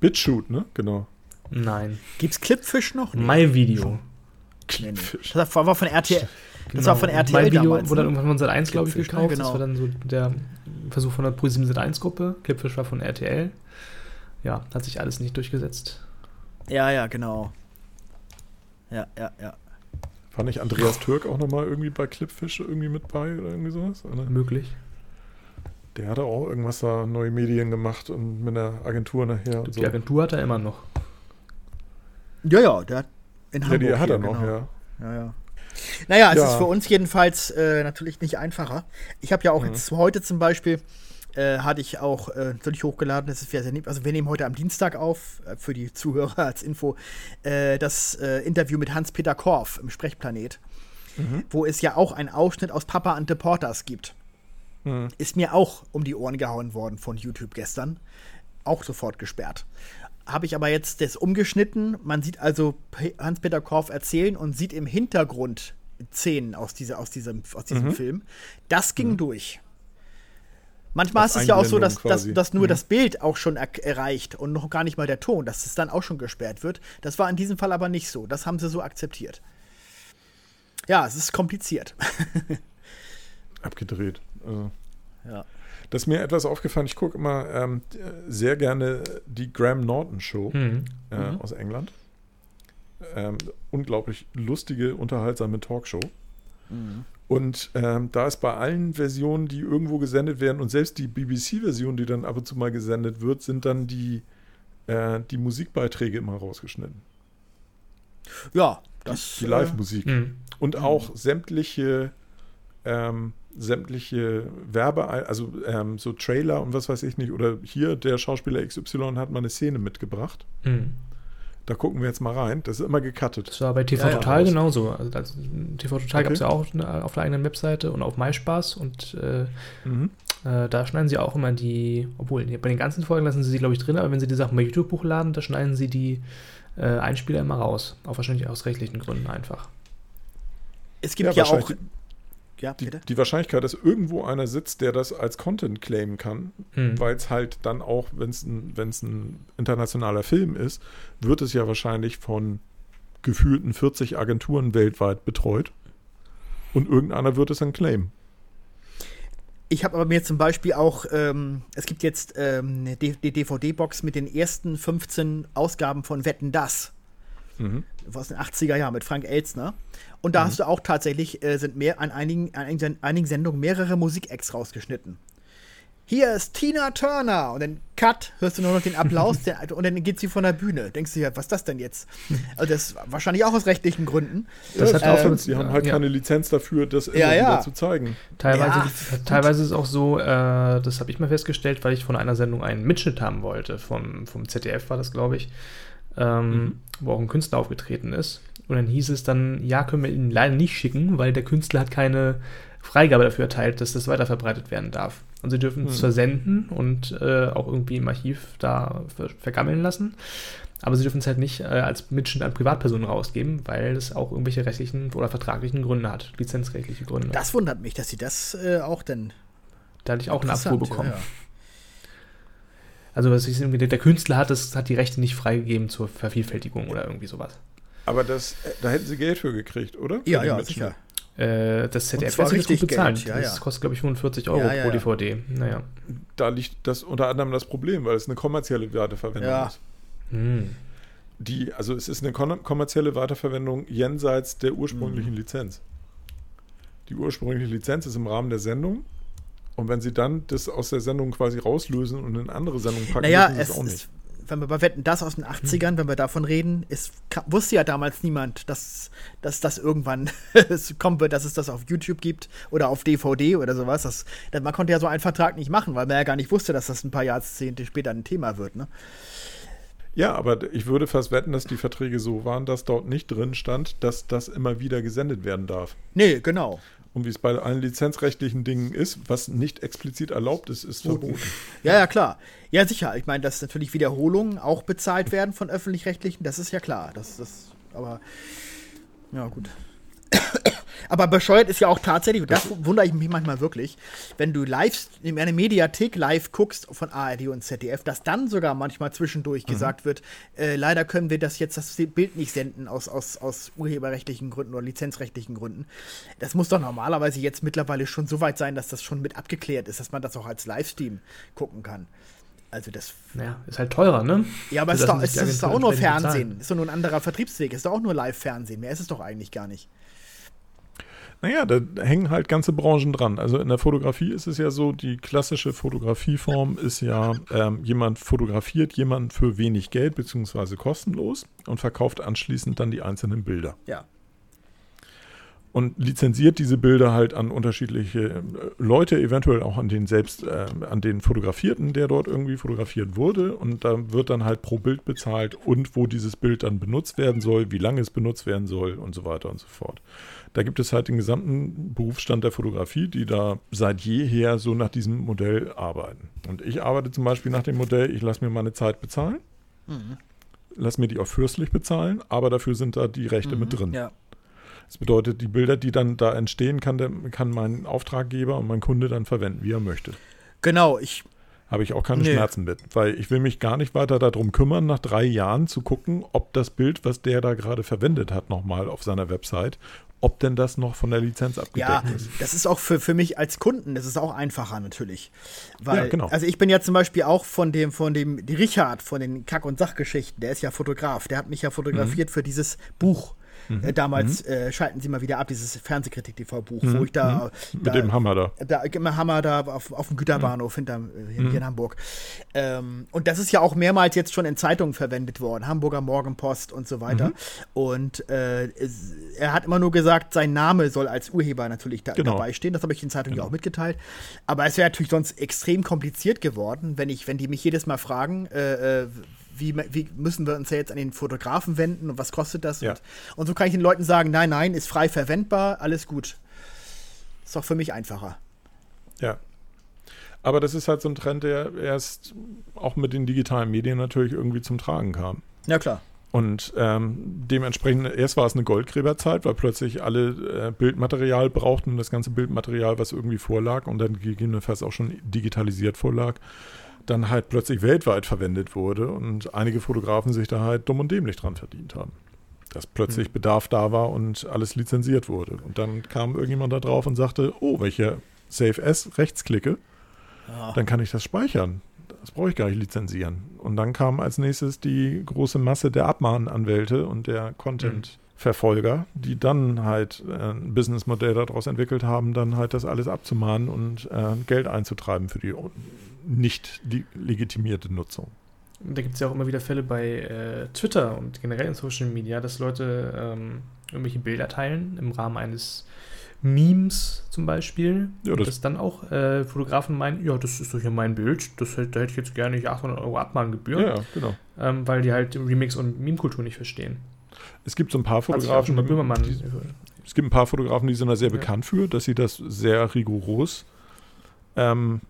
BitChute, ne? Genau. Nein. Gibt's Clipfish noch? Nee. My Video. Nee, nee. Clipfish. Das war von RTL. Das war von RTL My Video damals, wurde ne? dann irgendwann von Sat 1, glaube ich, Clipfish, ne? gekauft. Genau. Das war dann so der Versuch von der ProSieben Sat 1 Gruppe. Clipfish war von RTL. Ja, hat sich alles nicht durchgesetzt. Ja, ja, genau. Ja, ja, ja. War nicht Andreas Türk auch nochmal irgendwie bei Clipfish irgendwie mit bei oder irgendwie sowas? Oder? Möglich. Der hatte auch irgendwas da, neue Medien gemacht und mit einer Agentur nachher und so. Die Agentur hat er immer noch. Ja, ja, der hat in Ja, Hamburg. die hat er noch, genau. ja. Ja, ja. Naja, es Ja. ist für uns jedenfalls äh, natürlich nicht einfacher. Ich habe ja auch Mhm. jetzt heute zum Beispiel, äh, hatte ich auch äh, natürlich hochgeladen, das ist sehr, sehr lieb. Also wir nehmen heute am Dienstag auf, äh, für die Zuhörer als Info, äh, das äh, Interview mit Hans-Peter Korf im Sprechplanet, Mhm. wo es ja auch einen Ausschnitt aus Papa and the Porters gibt. Mhm. Ist mir auch um die Ohren gehauen worden von YouTube gestern. Auch sofort gesperrt. Habe ich aber jetzt das umgeschnitten. Man sieht also Hans-Peter Korf erzählen und sieht im Hintergrund Szenen aus, dieser, aus diesem, aus diesem Mhm. Film. Das ging durch. Manchmal ist es ja auch so, dass, dass, dass nur Mhm. das Bild auch schon er erreicht und noch gar nicht mal der Ton, dass es dann auch schon gesperrt wird. Das war in diesem Fall aber nicht so. Das haben sie so akzeptiert. Ja, es ist kompliziert. Abgedreht. Also. ja. Das ist mir etwas aufgefallen. Ich gucke immer ähm, sehr gerne die Graham Norton Show Mhm. äh, Mhm. aus England. Ähm, unglaublich lustige, unterhaltsame Talkshow. Mhm. Und ähm, da ist bei allen Versionen, die irgendwo gesendet werden, und selbst die BBC-Version, die dann ab und zu mal gesendet wird, sind dann die, äh, die Musikbeiträge immer rausgeschnitten. Ja, das. Die äh, Live-Musik. Mhm. Und auch sämtliche, ähm, sämtliche Werbe, also ähm, so Trailer und was weiß ich nicht. Oder hier, der Schauspieler XY hat mal eine Szene mitgebracht. Mhm. Da gucken wir jetzt mal rein. Das ist immer gecuttet. Das war bei TV Ja, ja, Total raus. genauso. Also das, TV Total Okay. gab es ja auch auf der eigenen Webseite und auf MySpaß und äh, Mhm. äh, da schneiden sie auch immer die, obwohl bei den ganzen Folgen lassen sie sie, glaube ich, drin, aber wenn sie die Sachen bei YouTube hochladen, da schneiden sie die äh, Einspieler immer raus. Auch wahrscheinlich aus rechtlichen Gründen einfach. Es gibt ja, auch. Ja, Die, bitte? die Wahrscheinlichkeit, dass irgendwo einer sitzt, der das als Content claimen kann, Mhm. weil es halt dann auch, wenn es ein, wenn's ein internationaler Film ist, wird es ja wahrscheinlich von gefühlten 40 Agenturen weltweit betreut. Und irgendeiner wird es dann claimen. Ich habe aber mir zum Beispiel auch, ähm, es gibt jetzt ähm, eine DVD-Box mit den ersten 15 Ausgaben von Wetten Das Mhm. Aus den 80er Jahren mit Frank Elstner. Und da hast du auch tatsächlich, äh, sind mehr an einigen, an einigen, Sendungen mehrere Musik-Acts rausgeschnitten. Hier ist Tina Turner und dann Cut, hörst du nur noch den Applaus der, und dann geht sie von der Bühne. Denkst du ja, was ist das denn jetzt? Also das wahrscheinlich auch aus rechtlichen Gründen. Das hat auch so- sie haben halt ja. keine Lizenz dafür, das immer Ja, ja. wieder zu zeigen. Teilweise, Ja, teilweise ist es auch so, äh, das habe ich mal festgestellt, weil ich von einer Sendung einen Mitschnitt haben wollte. Vom, vom ZDF war das, glaube ich. Ähm, Mhm. Wo auch ein Künstler aufgetreten ist. Und dann hieß es dann, ja, können wir ihn leider nicht schicken, weil der Künstler hat keine Freigabe dafür erteilt, dass das weiterverbreitet werden darf. Und sie dürfen es Mhm. versenden und äh, auch irgendwie im Archiv da ver vergammeln lassen. Aber sie dürfen es halt nicht äh, als Mitschnitt an Privatpersonen rausgeben, weil es auch irgendwelche rechtlichen oder vertraglichen Gründe hat, lizenzrechtliche Gründe. Das wundert mich, dass sie das äh, auch denn. Da hatte ich auch einen Abfuhr bekommen. ja, ja. Also was ich irgendwie, der, der Künstler hat das, hat die Rechte nicht freigegeben zur Vervielfältigung oder irgendwie sowas. Aber das, äh, da hätten sie Geld für gekriegt, oder? Für Ja, ja, Mitschnitt. Äh, sicher. das ZDF lässt sich das richtig gut bezahlen. Geld, ja, das ja. kostet, glaube ich, 45 Euro Ja, ja, pro ja. DVD. Naja. Da liegt das unter anderem das Problem, weil es eine kommerzielle Weiterverwendung Ja. ist. Hm. Die, also es ist eine kommerzielle Weiterverwendung jenseits der Mhm. ursprünglichen Lizenz. Die ursprüngliche Lizenz ist im Rahmen der Sendung. Und wenn sie dann das aus der Sendung quasi rauslösen und in eine andere Sendung packen, Naja, es auch nicht. ist, wenn wir bei Wetten das aus den 80ern, wenn wir davon reden, es ka- wusste ja damals niemand, dass, dass das irgendwann kommen wird, dass es das auf YouTube gibt oder auf DVD oder sowas. Das, das, man konnte ja so einen Vertrag nicht machen, weil man ja gar nicht wusste, dass das ein paar Jahrzehnte später ein Thema wird. Ne? Ja, aber ich würde fast wetten, dass die Verträge so waren, dass dort nicht drin stand, dass das immer wieder gesendet werden darf. Nee, genau. Und wie es bei allen lizenzrechtlichen Dingen ist, was nicht explizit erlaubt ist, ist verboten. Ja, ja, klar. Ja, sicher. Ich meine, dass natürlich Wiederholungen auch bezahlt werden von öffentlich-rechtlichen, das ist ja klar. Das, das, aber, ja, gut. Aber bescheuert ist ja auch tatsächlich, und das wundere ich mich manchmal wirklich, wenn du live in einer Mediathek live guckst von ARD und ZDF, dass dann sogar manchmal zwischendurch gesagt wird, äh, leider können wir das jetzt das Bild nicht senden aus, aus, aus urheberrechtlichen Gründen oder lizenzrechtlichen Gründen. Das muss doch normalerweise jetzt mittlerweile schon so weit sein, dass das schon mit abgeklärt ist, dass man das auch als Livestream gucken kann. Also das. Naja, ist halt teurer, ne? Ja, aber es ist doch, die ist doch auch nur Fernsehen. bezahlen. Ist doch nur ein anderer Vertriebsweg. Ist doch auch nur Live-Fernsehen. Mehr ist es doch eigentlich gar nicht. Naja, da hängen halt ganze Branchen dran. Also in der Fotografie ist es ja so, die klassische Fotografieform ist ja, ähm, jemand fotografiert jemanden für wenig Geld beziehungsweise kostenlos und verkauft anschließend dann die einzelnen Bilder. Ja. Und lizenziert diese Bilder halt an unterschiedliche äh, Leute, eventuell auch an den selbst, äh, an den Fotografierten, der dort irgendwie fotografiert wurde. Und da wird dann halt pro Bild bezahlt und wo dieses Bild dann benutzt werden soll, wie lange es benutzt werden soll und so weiter und so fort. Da gibt es halt den gesamten Berufsstand der Fotografie, die da seit jeher so nach diesem Modell arbeiten. Und ich arbeite zum Beispiel nach dem Modell, ich lasse mir meine Zeit bezahlen, lass mir die auch fürstlich bezahlen, aber dafür sind da die Rechte mit drin. Ja. Das bedeutet, die Bilder, die dann da entstehen, kann, der, kann mein Auftraggeber und mein Kunde dann verwenden, wie er möchte. Genau, ich habe ich auch keine nee. Schmerzen mit, weil ich will mich gar nicht weiter darum kümmern, nach drei Jahren zu gucken, ob das Bild, was der da gerade verwendet hat, nochmal auf seiner Website, ob denn das noch von der Lizenz abgedeckt ja, ist. Das ist auch für, für mich als Kunden, das ist auch einfacher natürlich. Weil, ja, genau. Also ich bin ja zum Beispiel auch von dem, von dem, die Richard von den Kack- und Sachgeschichten, der ist ja Fotograf, der hat mich ja fotografiert mhm. für dieses Buch. Mhm. Äh, damals mhm. äh, schalten Sie mal wieder ab, dieses Fernsehkritik-TV-Buch, mhm. wo ich da, mhm. da, Mit dem Hammer da. Da, im Hammer da auf, auf dem Güterbahnhof hinter, äh, hier, hier in Hamburg. Ähm, und das ist ja auch mehrmals jetzt schon in Zeitungen verwendet worden, Hamburger Morgenpost und so weiter. Und äh, es, er hat immer nur gesagt, sein Name soll als Urheber natürlich da, genau. dabei stehen. Das habe ich in Zeitungen genau. ja auch mitgeteilt. Aber es wäre natürlich sonst extrem kompliziert geworden, wenn ich, wenn die mich jedes Mal fragen, äh, äh wie, wie, müssen wir uns ja jetzt an den Fotografen wenden und was kostet das? Ja. Und, und, so kann ich den Leuten sagen, nein, nein, ist frei verwendbar, alles gut. Ist doch für mich einfacher. Ja. Aber das ist halt so ein Trend, der erst auch mit den digitalen Medien natürlich irgendwie zum Tragen kam. Ja, klar. Und ähm, dementsprechend, erst war es eine Goldgräberzeit, weil plötzlich alle äh, Bildmaterial brauchten, das ganze Bildmaterial, was irgendwie vorlag und dann gegebenenfalls auch schon digitalisiert vorlag, dann halt plötzlich weltweit verwendet wurde und einige Fotografen sich da halt dumm und dämlich dran verdient haben. Dass plötzlich mhm. Bedarf da war und alles lizenziert wurde. Und dann kam irgendjemand da drauf und sagte, oh, wenn ich hier Save S rechts klicke, ja. dann kann ich das speichern. Das brauche ich gar nicht lizenzieren. Und dann kam als nächstes die große Masse der Abmahnanwälte und der Content- Verfolger, die dann halt äh, ein Businessmodell daraus entwickelt haben, dann halt das alles abzumahnen und äh, Geld einzutreiben für die nicht die legitimierte Nutzung. Da gibt es ja auch immer wieder Fälle bei äh, Twitter und generell in Social Media, dass Leute ähm, irgendwelche Bilder teilen im Rahmen eines Memes zum Beispiel. Ja, das dass dann auch äh, Fotografen meinen, ja, das ist doch ja mein Bild, das, da hätte ich jetzt gerne 800 Euro Abmahngebühr. Ja, genau. Ähm, weil die halt Remix- und Meme-Kultur nicht verstehen. Es gibt so ein paar Fotografen. Die, es gibt ein paar Fotografen, die sind da sehr ja. bekannt für, dass sie das sehr rigoros ähm,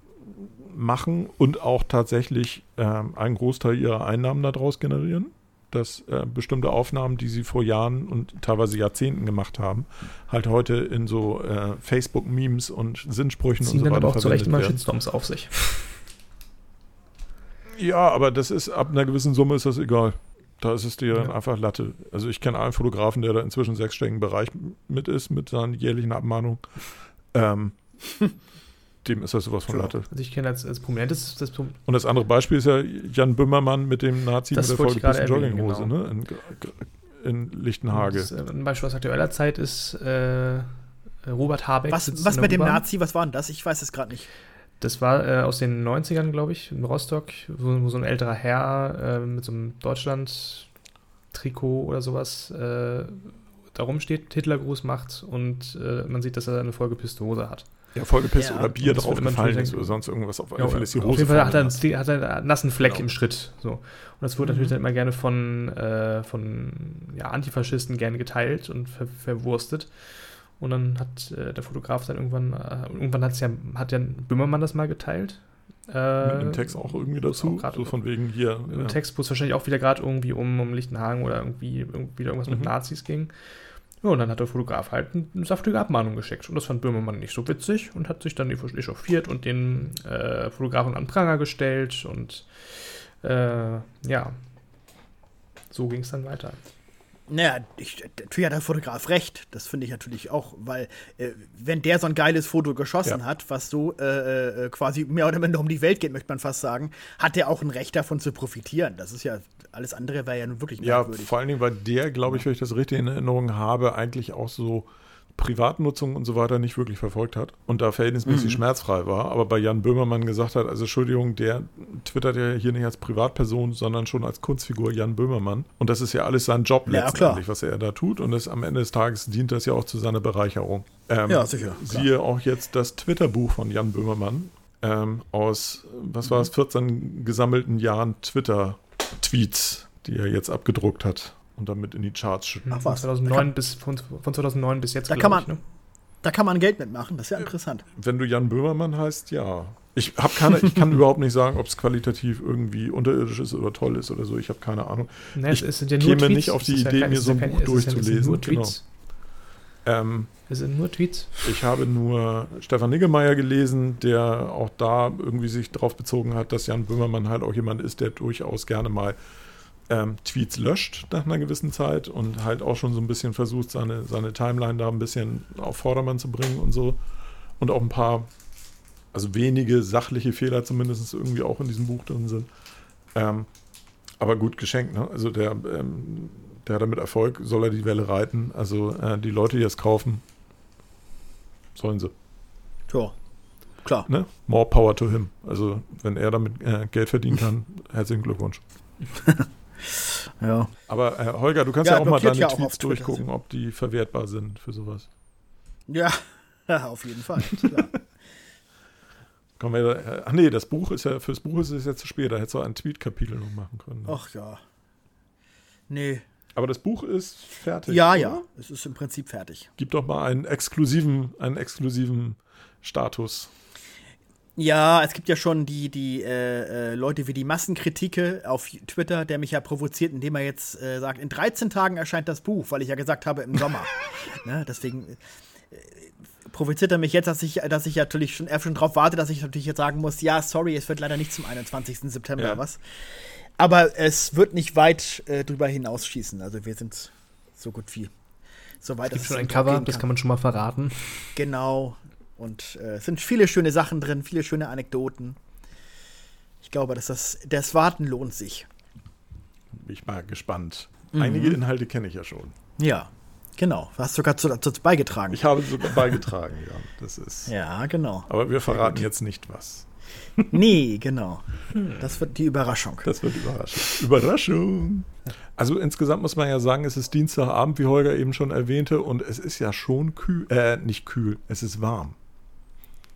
machen und auch tatsächlich äh, einen Großteil ihrer Einnahmen daraus generieren. Dass äh, bestimmte Aufnahmen, die sie vor Jahren und teilweise Jahrzehnten gemacht haben, halt heute in so äh, Facebook-Memes und Sinnsprüchen Ziehen und so weiter. aber auch zu Recht immer Shitstorms auf sich. Ja, aber das ist ab einer gewissen Summe ist das egal. Da ist es dir ja. dann einfach Latte. Also ich kenne einen Fotografen, der da inzwischen sechsstelligen Bereich mit ist, mit seinen jährlichen Abmahnungen. Ähm, dem ist das sowas von Latte. Also ich kenne als, als prominentes das Und das andere Beispiel ist ja Jan Böhmermann mit dem Nazi das mit der vollgepissen Jogginghose genau. ne? in, in Lichtenhage. Das, äh, ein Beispiel aus aktueller Zeit ist äh, Robert Habeck. Was, was mit dem Nazi, was war denn das? Ich weiß es gerade nicht. Das war äh, aus den 90ern, glaube ich, in Rostock, wo, wo, so ein älterer Herr äh, mit so einem Deutschland-Trikot oder sowas äh, da rumsteht, Hitlergruß macht und äh, man sieht, dass er eine vollgepisste Hose hat. Ja, vollgepisst ja. oder Bier drauf gefallen ist oder sonst irgendwas. Auf, ja, Fall ist die Hose auf jeden Fall hat er, einen, hat er einen nassen Fleck genau. im Schritt. So. Und das wurde mhm. natürlich dann immer gerne von, äh, von ja, Antifaschisten gerne geteilt und ver verwurstet. Und dann hat äh, der Fotograf dann irgendwann, äh, irgendwann hat's ja, hat ja Böhmermann das mal geteilt. Äh, Mit dem Text auch irgendwie dazu, auch so von wegen hier. Im ja. Text, wo es wahrscheinlich auch wieder gerade irgendwie um, um Lichtenhagen oder irgendwie wieder irgendwas mhm. mit Nazis ging. Ja, und dann hat der Fotograf halt eine saftige Abmahnung geschickt. Und das fand Böhmermann nicht so witzig und hat sich dann echauffiert und den äh, Fotografen an Pranger gestellt. Und äh, ja, so ging es dann weiter. Naja, ich, natürlich hat der Fotograf recht. Das finde ich natürlich auch, weil äh, wenn der so ein geiles Foto geschossen ja. hat, was so äh, äh, quasi mehr oder minder um die Welt geht, möchte man fast sagen, hat er auch ein Recht davon zu profitieren. Das ist ja, alles andere wäre ja nun wirklich Ja, vor allen Dingen, weil der, glaube ich, wenn ich das richtig in Erinnerung habe, eigentlich auch so Privatnutzung und so weiter nicht wirklich verfolgt hat und da verhältnismäßig mhm. schmerzfrei war, aber bei Jan Böhmermann gesagt hat, also Entschuldigung, der twittert ja hier nicht als Privatperson, sondern schon als Kunstfigur Jan Böhmermann und das ist ja alles sein Job ja, letztendlich, klar. was er da tut und das, am Ende des Tages dient das ja auch zu seiner Bereicherung. Ähm, ja, sicher. Klar. Siehe auch jetzt das Twitter-Buch von Jan Böhmermann ähm, aus, was war es, 14 gesammelten Jahren Twitter-Tweets, die er jetzt abgedruckt hat und damit in die Charts schütten. Ach was. 2009 bis, von, von 2009 bis jetzt, da kann man, ich, ne? Da kann man Geld mitmachen, das ist ja interessant. Wenn du Jan Böhmermann heißt, ja. Ich, hab keine, ich kann überhaupt nicht sagen, ob es qualitativ irgendwie unterirdisch ist oder toll ist oder so. Ich habe keine Ahnung. Nee, ich es sind ja nur käme Tweets. nicht auf die Idee, ja kein, mir so ein Buch durchzulesen. Ja genau. Ähm, Es sind nur Tweets. ich habe nur Stefan Niggemeier gelesen, der auch da irgendwie sich darauf bezogen hat, dass Jan Böhmermann halt auch jemand ist, der durchaus gerne mal ähm, Tweets löscht nach einer gewissen Zeit und halt auch schon so ein bisschen versucht, seine, seine Timeline da ein bisschen auf Vordermann zu bringen und so. Und auch ein paar, also wenige sachliche Fehler zumindest irgendwie auch in diesem Buch drin sind. Ähm, aber gut geschenkt, ne? Also der, ähm, der hat damit Erfolg, soll er die Welle reiten. Also äh, die Leute, die es kaufen, sollen sie. Ja, klar. Ne? More power to him. Also wenn er damit äh, Geld verdienen kann, herzlichen Glückwunsch. Ja. Aber äh, Holger, du kannst ja, Ja, auch mal deine ja Tweets durchgucken, ob die verwertbar sind für sowas. Ja, auf jeden Fall. Klar. Kommen wir da, äh, ach nee, das Buch ist ja, fürs Buch ist es jetzt zu spät, da hättest du ein Tweet-Kapitel noch machen können. Ne? Ach ja. Nee. Aber das Buch ist fertig. Ja, oder? ja. Es ist im Prinzip fertig. Gib doch mal einen exklusiven, einen exklusiven Status. Ja, es gibt ja schon die, die äh, äh, Leute wie die Massenkritike auf Twitter, der mich ja provoziert, indem er jetzt äh, sagt, in 13 Tagen erscheint das Buch, weil ich ja gesagt habe, im Sommer. ne, deswegen äh, provoziert er mich jetzt, dass ich, dass ich natürlich schon, er schon drauf warte, dass ich natürlich jetzt sagen muss, ja, sorry, es wird leider nicht zum 21. September Ja. was. Aber es wird nicht weit äh, drüber hinausschießen. Also wir sind so gut wie so weit, Es gibt schon es ein Cover, das kann. kann man schon mal verraten. Genau. Und äh, es sind viele schöne Sachen drin, viele schöne Anekdoten. Ich glaube, dass das, das Warten lohnt sich. Bin ich mal gespannt. Mhm. Einige Inhalte kenne ich ja schon. Ja, genau. Du hast sogar zu, dazu beigetragen. Ich habe sogar beigetragen, ja. Das ist. ja, genau. Aber wir verraten jetzt nicht was. Nee, genau. Das wird die Überraschung. Das wird Überraschung. Überraschung. Also insgesamt muss man ja sagen, es ist Dienstagabend, wie Holger eben schon erwähnte, und es ist ja schon kühl, äh, nicht kühl, es ist warm.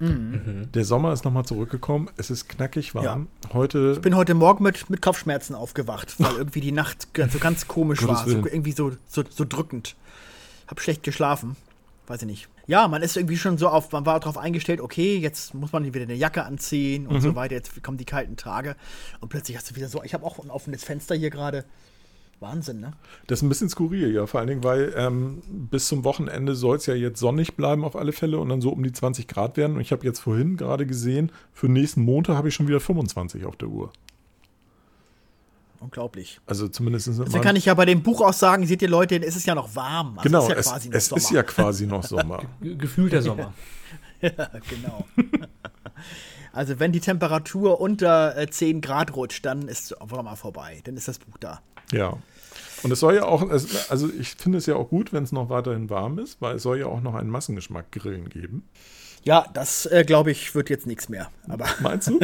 Der Sommer ist nochmal zurückgekommen, es ist knackig warm. Heute Ich bin heute Morgen mit, mit Kopfschmerzen aufgewacht, weil irgendwie die Nacht so ganz komisch war. So, irgendwie so, so, so drückend. Hab schlecht geschlafen. Weiß ich nicht. Ja, man ist irgendwie schon so auf, man war darauf eingestellt, okay, jetzt muss man wieder eine Jacke anziehen und Mhm. so weiter. Jetzt kommen die kalten Tage. Und plötzlich hast du wieder so, ich habe auch ein offenes Fenster hier gerade. Wahnsinn, ne? Das ist ein bisschen skurril, ja. Vor allen Dingen, weil ähm, bis zum Wochenende soll es ja jetzt sonnig bleiben auf alle Fälle und dann so um die 20 Grad werden. Und ich habe jetzt vorhin gerade gesehen, für nächsten Montag habe ich schon wieder 25 auf der Uhr. Unglaublich. Also zumindest in Deswegen kann ich ja bei dem Buch auch sagen, seht ihr Leute, es ist ja noch warm. Also Genau, es ist ja es, quasi noch es ist Sommer. ja quasi noch Sommer. Ge- Gefühlt der Sommer. genau. also wenn die Temperatur unter äh, 10 Grad rutscht, dann ist Sommer vorbei. Dann ist das Buch da. ja. Und es soll ja auch, es- also ich finde es ja auch gut, wenn es noch weiterhin warm ist, weil es soll ja auch noch einen Massengeschmack Grillen geben. Ja, das äh, glaube ich wird jetzt nichts mehr. Aber Meinst du?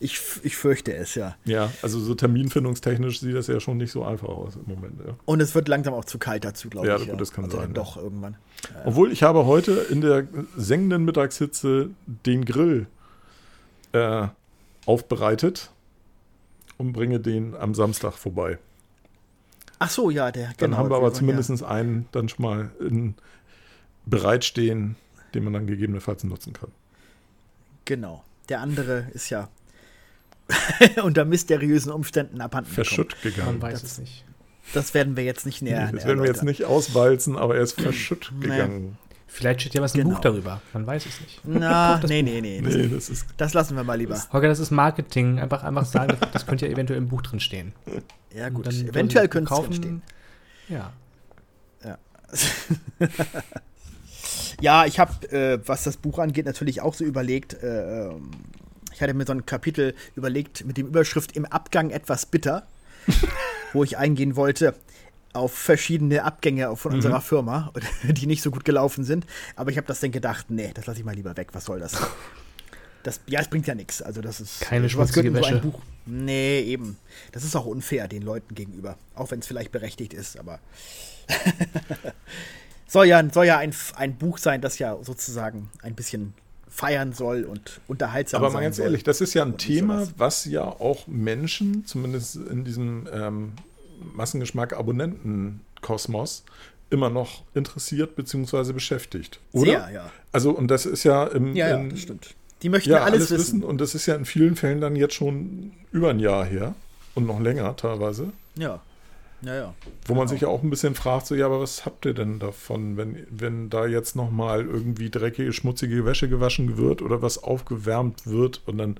ich, ich fürchte es, ja. ja, also so terminfindungstechnisch sieht das ja schon nicht so einfach aus im Moment. Ja. Und es wird langsam auch zu kalt dazu, glaube Ja, ich. gut, das kann also sein, Dann ja. doch irgendwann. Obwohl ich habe heute in der sengenden Mittagshitze den Grill äh, aufbereitet und bringe den am Samstag vorbei. Ach so, ja, der. Dann genau, haben wir aber zumindest einen dann schon mal in, bereitstehen, den man dann gegebenenfalls nutzen kann. Genau. Der andere ist ja unter mysteriösen Umständen abhanden gekommen. Verschütt Man gegangen. weiß es nicht. Das werden wir jetzt nicht näher. das werden wir jetzt nicht auswalzen, aber er ist verschütt Nee. gegangen. Vielleicht steht ja was im Genau. Buch darüber. Man weiß es nicht. Na, nee, nee, nee. Das, Nee, das ist. das lassen wir mal lieber. Holger, das ist Marketing. Einfach, einfach sagen, das, das könnte ja eventuell im Buch drin stehen. Ja, gut. dann Eventuell könnte es kaufen. drinstehen. Ja. Ja, ich habe, äh, was das Buch angeht, natürlich auch so überlegt. Äh, ähm, ich hatte mir so ein Kapitel überlegt mit dem Überschrift Im Abgang etwas bitter, wo ich eingehen wollte auf verschiedene Abgänge von Mhm. unserer Firma, die nicht so gut gelaufen sind. Aber ich habe das dann gedacht, nee, das lasse ich mal lieber weg. Was soll das? Das, ja, es bringt ja nichts. Also das ist Keine schmutzige so ein Wäsche. Buch. Nee, eben. Das ist auch unfair den Leuten gegenüber, auch wenn es vielleicht berechtigt ist, aber soll ja, soll ja ein, ein Buch sein, das ja sozusagen ein bisschen feiern soll und unterhaltsam Aber mal ganz ehrlich, das ist ja ein Thema, sowas. was ja auch Menschen, zumindest in diesem ähm, Massengeschmack-Abonnenten-Kosmos, immer noch interessiert bzw. beschäftigt. Oder? Sehr, ja. Also, und das ist ja im. Ja, ja, in, das stimmt. Die möchten Ja, alles, wissen. Und das ist ja in vielen Fällen dann jetzt schon über ein Jahr her und noch länger teilweise. Ja. Ja, ja. Wo man Genau. sich ja auch ein bisschen fragt, so, ja, aber was habt ihr denn davon, wenn, wenn da jetzt nochmal irgendwie dreckige, schmutzige Wäsche gewaschen wird oder was aufgewärmt wird und dann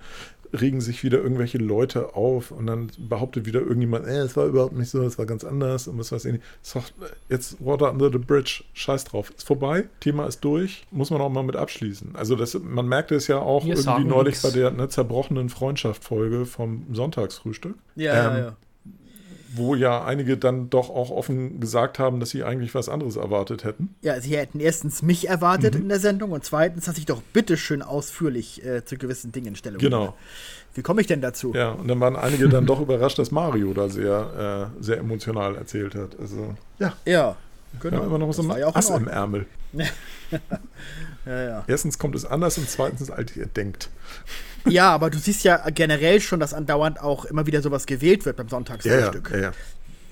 regen sich wieder irgendwelche Leute auf und dann behauptet wieder irgendjemand, äh, es war überhaupt nicht so, es war ganz anders und was weiß ich nicht. Jetzt Water under the bridge, scheiß drauf, ist vorbei, Thema ist durch, muss man auch mal mit abschließen. Also das, man merkte es ja auch Wir irgendwie neulich nix. bei der ne, zerbrochenen Freundschaft-Folge vom Sonntagsfrühstück Ja, Ähm, ja, ja. Wo ja einige dann doch auch offen gesagt haben, dass sie eigentlich was anderes erwartet hätten. Ja, sie hätten erstens mich erwartet Mhm. in der Sendung und zweitens, dass ich doch bitteschön ausführlich äh, zu gewissen Dingen Stellung Genau. nehme. Wie komme ich denn dazu? Ja, und dann waren einige dann doch überrascht, dass Mario da sehr, äh, sehr emotional erzählt hat. Also, ja, Ja, genau. ja immer noch so ein ja Ass im. Ärmel. Ja, ja. Erstens kommt es anders und zweitens, als ihr denkt. ja, aber du siehst ja generell schon, dass andauernd auch immer wieder sowas gewählt wird beim Sonntagsfrühstück. ja,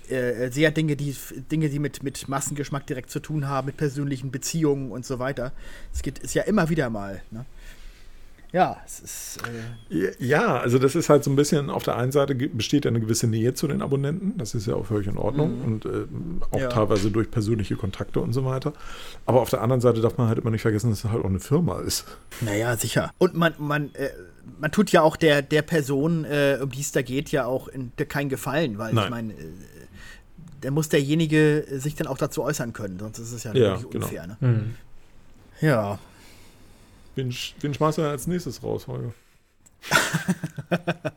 ja. äh, sehr Dinge, die Dinge, die mit, mit Massengeschmack direkt zu tun haben, mit persönlichen Beziehungen und so weiter. Es gibt es ja immer wieder mal. Ne? Ja, es ist. Äh, Ja, also das ist halt so ein bisschen, auf der einen Seite besteht ja eine gewisse Nähe zu den Abonnenten, das ist ja auch völlig in Ordnung und äh, auch Mhm. Ja. teilweise durch persönliche Kontakte und so weiter. Aber auf der anderen Seite darf man halt immer nicht vergessen, dass es halt auch eine Firma ist. naja, sicher. Und man, man, äh, man tut ja auch der, der Person, äh, um die es da geht, ja auch in, der keinen Gefallen, weil Nein. ich meine, äh, da muss derjenige sich dann auch dazu äußern können, sonst ist es ja, Ja, wirklich genau. unfair. Ne? Hm. Ja. Wen, wen schmeißt er als nächstes raus, Holger?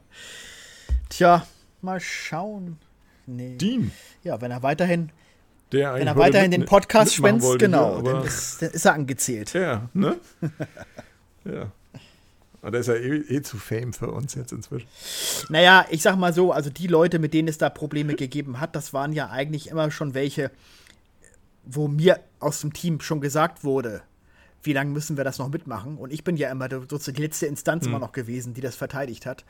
Tja, mal schauen. Nee. Dean, Ja, wenn er weiterhin, der wenn er weiterhin den Podcast schwänzt, genau, hier, dann, ist, dann ist er angezählt. ja, ne? ja. Aber der ist ja eh, eh zu fame für uns jetzt inzwischen. Naja, ich sag mal so, also die Leute, mit denen es da Probleme gegeben hat, das waren ja eigentlich immer schon welche, wo mir aus dem Team schon gesagt wurde, wie lange müssen wir das noch mitmachen? Und ich bin ja immer sozusagen die letzte Instanz Hm. immer noch gewesen, die das verteidigt hat.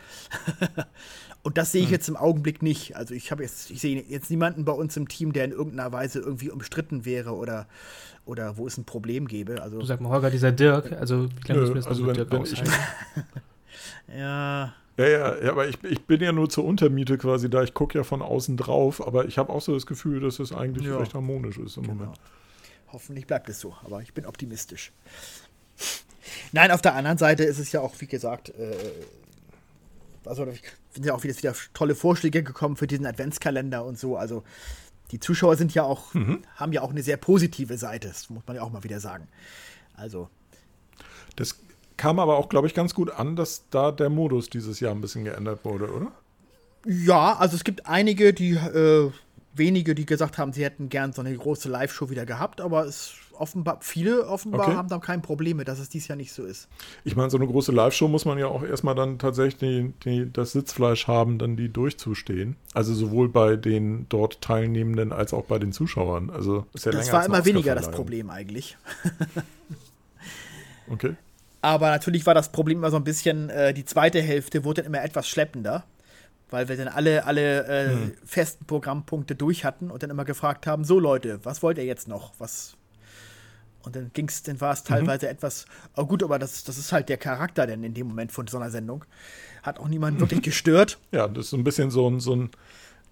Und das sehe ich jetzt im Augenblick nicht. Also ich habe jetzt, ich sehe jetzt niemanden bei uns im Team, der in irgendeiner Weise irgendwie umstritten wäre oder, oder wo es ein Problem gäbe. Also Du sag mal, Holger, dieser Dirk, also wir jetzt noch also wenn- Dirk wenn ich- ja, Ja, ja, ja, aber ich, ich bin ja nur zur Untermiete quasi da. Ich gucke ja von außen drauf, aber ich habe auch so das Gefühl, dass es eigentlich Ja. recht harmonisch ist im Genau. Moment. Hoffentlich bleibt es so, aber ich bin optimistisch. Nein, auf der anderen Seite ist es ja auch, wie gesagt, äh, also sind ja auch wieder, wieder tolle Vorschläge gekommen für diesen Adventskalender und so. Also die Zuschauer sind ja auch, haben ja auch eine sehr positive Seite, das muss man ja auch mal wieder sagen. Also, Das kam aber auch, glaube ich, ganz gut an, dass da der Modus dieses Jahr ein bisschen geändert wurde, oder? ja, also es gibt einige, die, äh, wenige, die gesagt haben, sie hätten gern so eine große Live-Show wieder gehabt, aber es offenbar, viele offenbar Okay. haben da kein Problem mit, dass es dies Jahr nicht so ist. Ich meine, so eine große Live-Show muss man ja auch erstmal dann tatsächlich die, die, das Sitzfleisch haben, dann die durchzustehen. Also sowohl bei den dort Teilnehmenden als auch bei den Zuschauern. Also ja Das war immer weniger das. Problem eigentlich. Okay. Aber natürlich war das Problem immer so ein bisschen, äh, die zweite Hälfte wurde dann immer etwas schleppender, weil wir dann alle, alle äh, Hm. festen Programmpunkte durch hatten und dann immer gefragt haben, so Leute, was wollt ihr jetzt noch? Was und dann ging's, dann war es Mhm. teilweise etwas, oh gut, aber das, das ist halt der Charakter denn in dem Moment von so einer Sendung. Hat auch niemanden wirklich gestört. Ja, das ist so ein bisschen so ein, so ein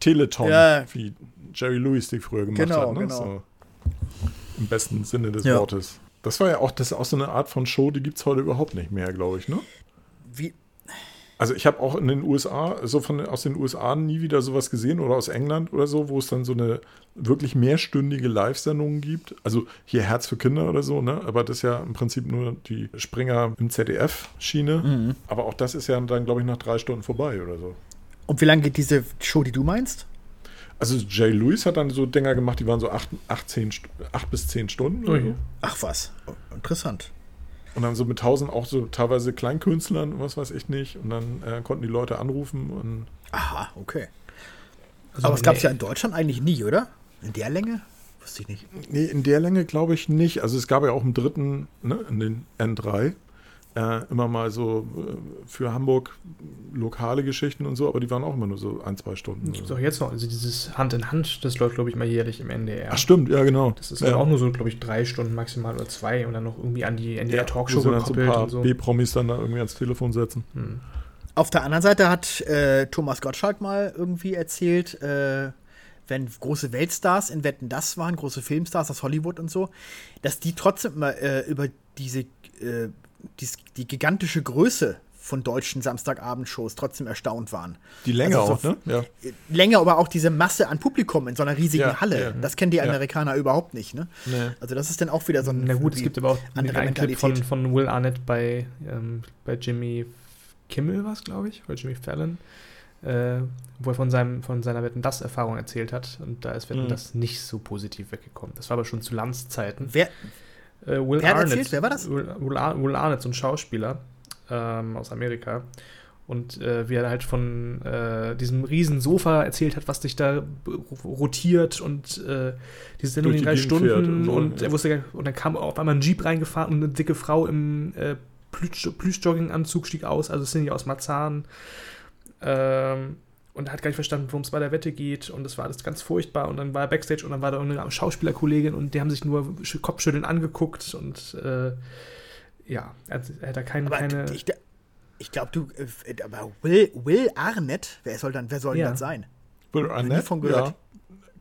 Teleton, Ja. wie Jerry Lewis die früher gemacht Genau, hat. Ne? genau. So, Im besten Sinne des Ja. Wortes. Das war ja auch, das auch so eine Art von Show, die gibt es heute überhaupt nicht mehr, glaube ich, ne? Wie, Also ich habe auch in den USA, so von aus den USA nie wieder sowas gesehen oder aus England oder so, wo es dann so eine wirklich mehrstündige Live-Sendung gibt. Also hier Herz für Kinder oder so, ne? Aber das ist ja im Prinzip nur die Springer im ZDF-Schiene. Mhm. Aber auch das ist ja dann, glaube ich, nach drei Stunden vorbei oder so. und wie lange geht diese Show, die du meinst? Also Jay Lewis hat dann so Dinger gemacht, die waren so acht, acht, zehn, St- acht bis zehn Stunden. Oder Ui. so. Ach was, interessant. Und dann so mit tausend auch so teilweise Kleinkünstlern und was weiß ich nicht. Und dann äh, konnten die Leute anrufen und Aha, okay. Also, aber es gab es nee. ja in Deutschland eigentlich nie, oder? In der Länge? Wusste ich nicht. Nee, in der Länge glaube ich nicht. Also es gab ja auch im dritten, ne, in den N3, äh, immer mal so äh, für Hamburg lokale Geschichten und so, aber die waren auch immer nur so ein, zwei Stunden. Gibt es auch so. jetzt noch, also dieses Hand in Hand, das läuft, glaube ich, mal jährlich im NDR. Ach stimmt, ja genau. Das ist ja. auch nur so, glaube ich, drei Stunden maximal oder zwei und dann noch irgendwie an die NDR ja, dann so ein gekoppelt paar und so. B-Promis dann da irgendwie ans Telefon setzen. Auf der anderen Seite hat äh, Thomas Gottschalk mal irgendwie erzählt, äh, wenn große Weltstars in Wetten das waren, große Filmstars aus Hollywood und so, dass die trotzdem immer äh, über diese äh, die, die gigantische Größe von deutschen Samstagabendshows trotzdem erstaunt waren. Die Länge Also auch, so- ne? Ja. Länge, aber auch diese Masse an Publikum in so einer riesigen Ja, Halle. ja. Das kennen die Ja. Amerikaner überhaupt nicht, ne? Nee. Also das ist dann auch wieder so ein Na gut, es gibt aber auch andere einen Clip von, von Will Arnett bei, ähm, bei Jimmy Kimmel, was glaube ich, oder Jimmy Fallon, äh, wo er von, seinem, von seiner Wetten das Erfahrung erzählt hat. Und da ist Wetten Mhm. das nicht so positiv weggekommen. Das war aber schon zu Landszeiten. Wer, Äh, Will Wer Arnett, erzählt? Wer war das? Will, Will, Ar Will Arnett, so ein Schauspieler ähm, aus Amerika. Und äh, wie er halt von äh, diesem riesen Sofa erzählt hat, was sich da rotiert und äh, diese Sendung in die drei Stunden und und er wusste gar und dann kam auf einmal ein Jeep reingefahren und eine dicke Frau im äh, Plüsch- Plüschjogginganzug stieg aus, also Cindy aus Marzahn. Ähm, und er hat gar nicht verstanden, worum es bei der Wette geht. Und das war alles ganz furchtbar. Und dann war er Backstage und dann war da eine Schauspielerkollegin und die haben sich nur sch- Kopfschütteln angeguckt. Und äh, ja, er, hat- er hat da kein, aber keine. ich, ich glaube, du, äh, aber Will, Will Arnett, wer soll dann, wer soll Ja. denn das sein? Will nie Arnett, von gehört. ja.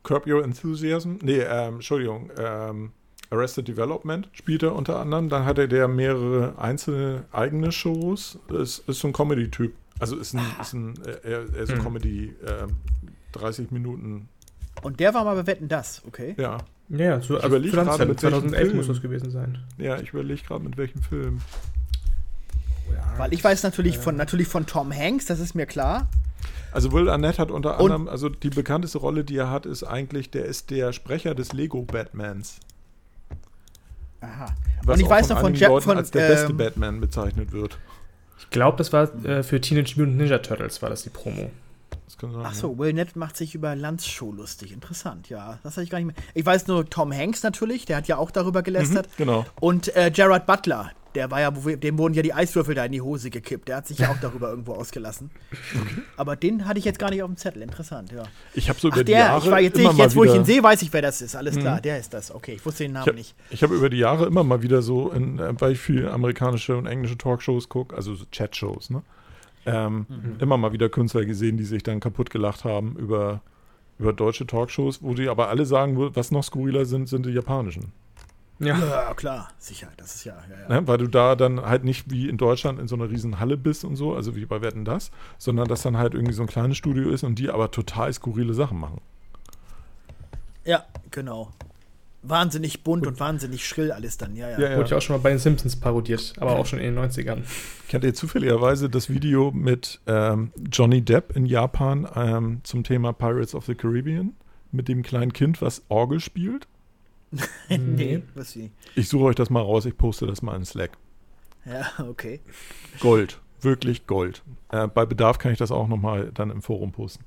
Curb Your Enthusiasm. Nee, ähm, Entschuldigung. Ähm, Arrested Development spielt er unter anderem. Dann hatte der mehrere einzelne eigene Shows. Ist, ist so ein Comedy-Typ. Also ist ein, ist ein äh, er, er ist ein Hm. Comedy, ähm, 30 Minuten. Und der war mal bei Wetten das, okay? Ja, ja, ja, so, ich also überleg zu gerade, mit welchem 2011 muss das gewesen sein. ja, ich überlege gerade mit welchem Film. Weil ich weiß natürlich von, natürlich von Tom Hanks, das ist mir klar. Also Will Arnett hat unter Und- anderem, also die bekannteste Rolle, die er hat, ist eigentlich, der ist der Sprecher des Lego Batmans. Aha. Was Und ich auch weiß von noch von, einigen Ja- Leuten von als der beste ähm, Batman bezeichnet wird. Ich glaube, das war äh, für Teenage Mutant Ninja Turtles, war das die Promo. Das kann sein, Ach ja. so, Will Nett macht sich über Lanz Show lustig. Interessant, ja. Das hatte ich gar nicht mehr. Ich weiß nur Tom Hanks natürlich, der hat ja auch darüber gelästert. Genau. Und äh, Gerard Butler, der war ja, dem wurden ja die Eiswürfel da in die Hose gekippt. Der hat sich ja auch darüber irgendwo ausgelassen. Aber den hatte ich jetzt gar nicht auf dem Zettel. Interessant, ja. Ich habe so Ach, über die der, Jahre ich war jetzt, immer ich, jetzt wo ich ihn sehe, weiß ich, wer das ist. Alles klar, der ist das. Okay, ich wusste den Ich Namen habe nicht. hab über die Jahre immer mal wieder so, in, äh, weil ich viel amerikanische und englische Talkshows gucke, also so Chat-Shows, ne? Ähm, Mhm. Immer mal wieder Künstler gesehen, die sich dann kaputt gelacht haben über, über deutsche Talkshows, wo die aber alle sagen, was noch skurriler sind, sind die japanischen. Ja. Ja, klar, sicher, das ist ja, ja, ja. Ne? Weil du da dann halt nicht wie in Deutschland in so einer riesen Halle bist und so, also wie bei Wetten das, sondern dass dann halt irgendwie so ein kleines Studio ist und die aber total skurrile Sachen machen. Ja, genau. Wahnsinnig bunt und wahnsinnig schrill alles dann, ja, ja. Ja, ja. Wurde ja auch schon mal bei den Simpsons parodiert, aber auch schon in den 90ern. Kennt ihr zufälligerweise das Video mit ähm, Johnny Depp in Japan ähm, zum Thema Pirates of the Caribbean? Mit dem kleinen Kind, was Orgel spielt? nee, was wie? Ich suche euch das mal raus, ich poste das mal in Slack. Ja, okay. Gold, wirklich Gold. Äh, bei Bedarf kann ich das auch nochmal dann im Forum posten.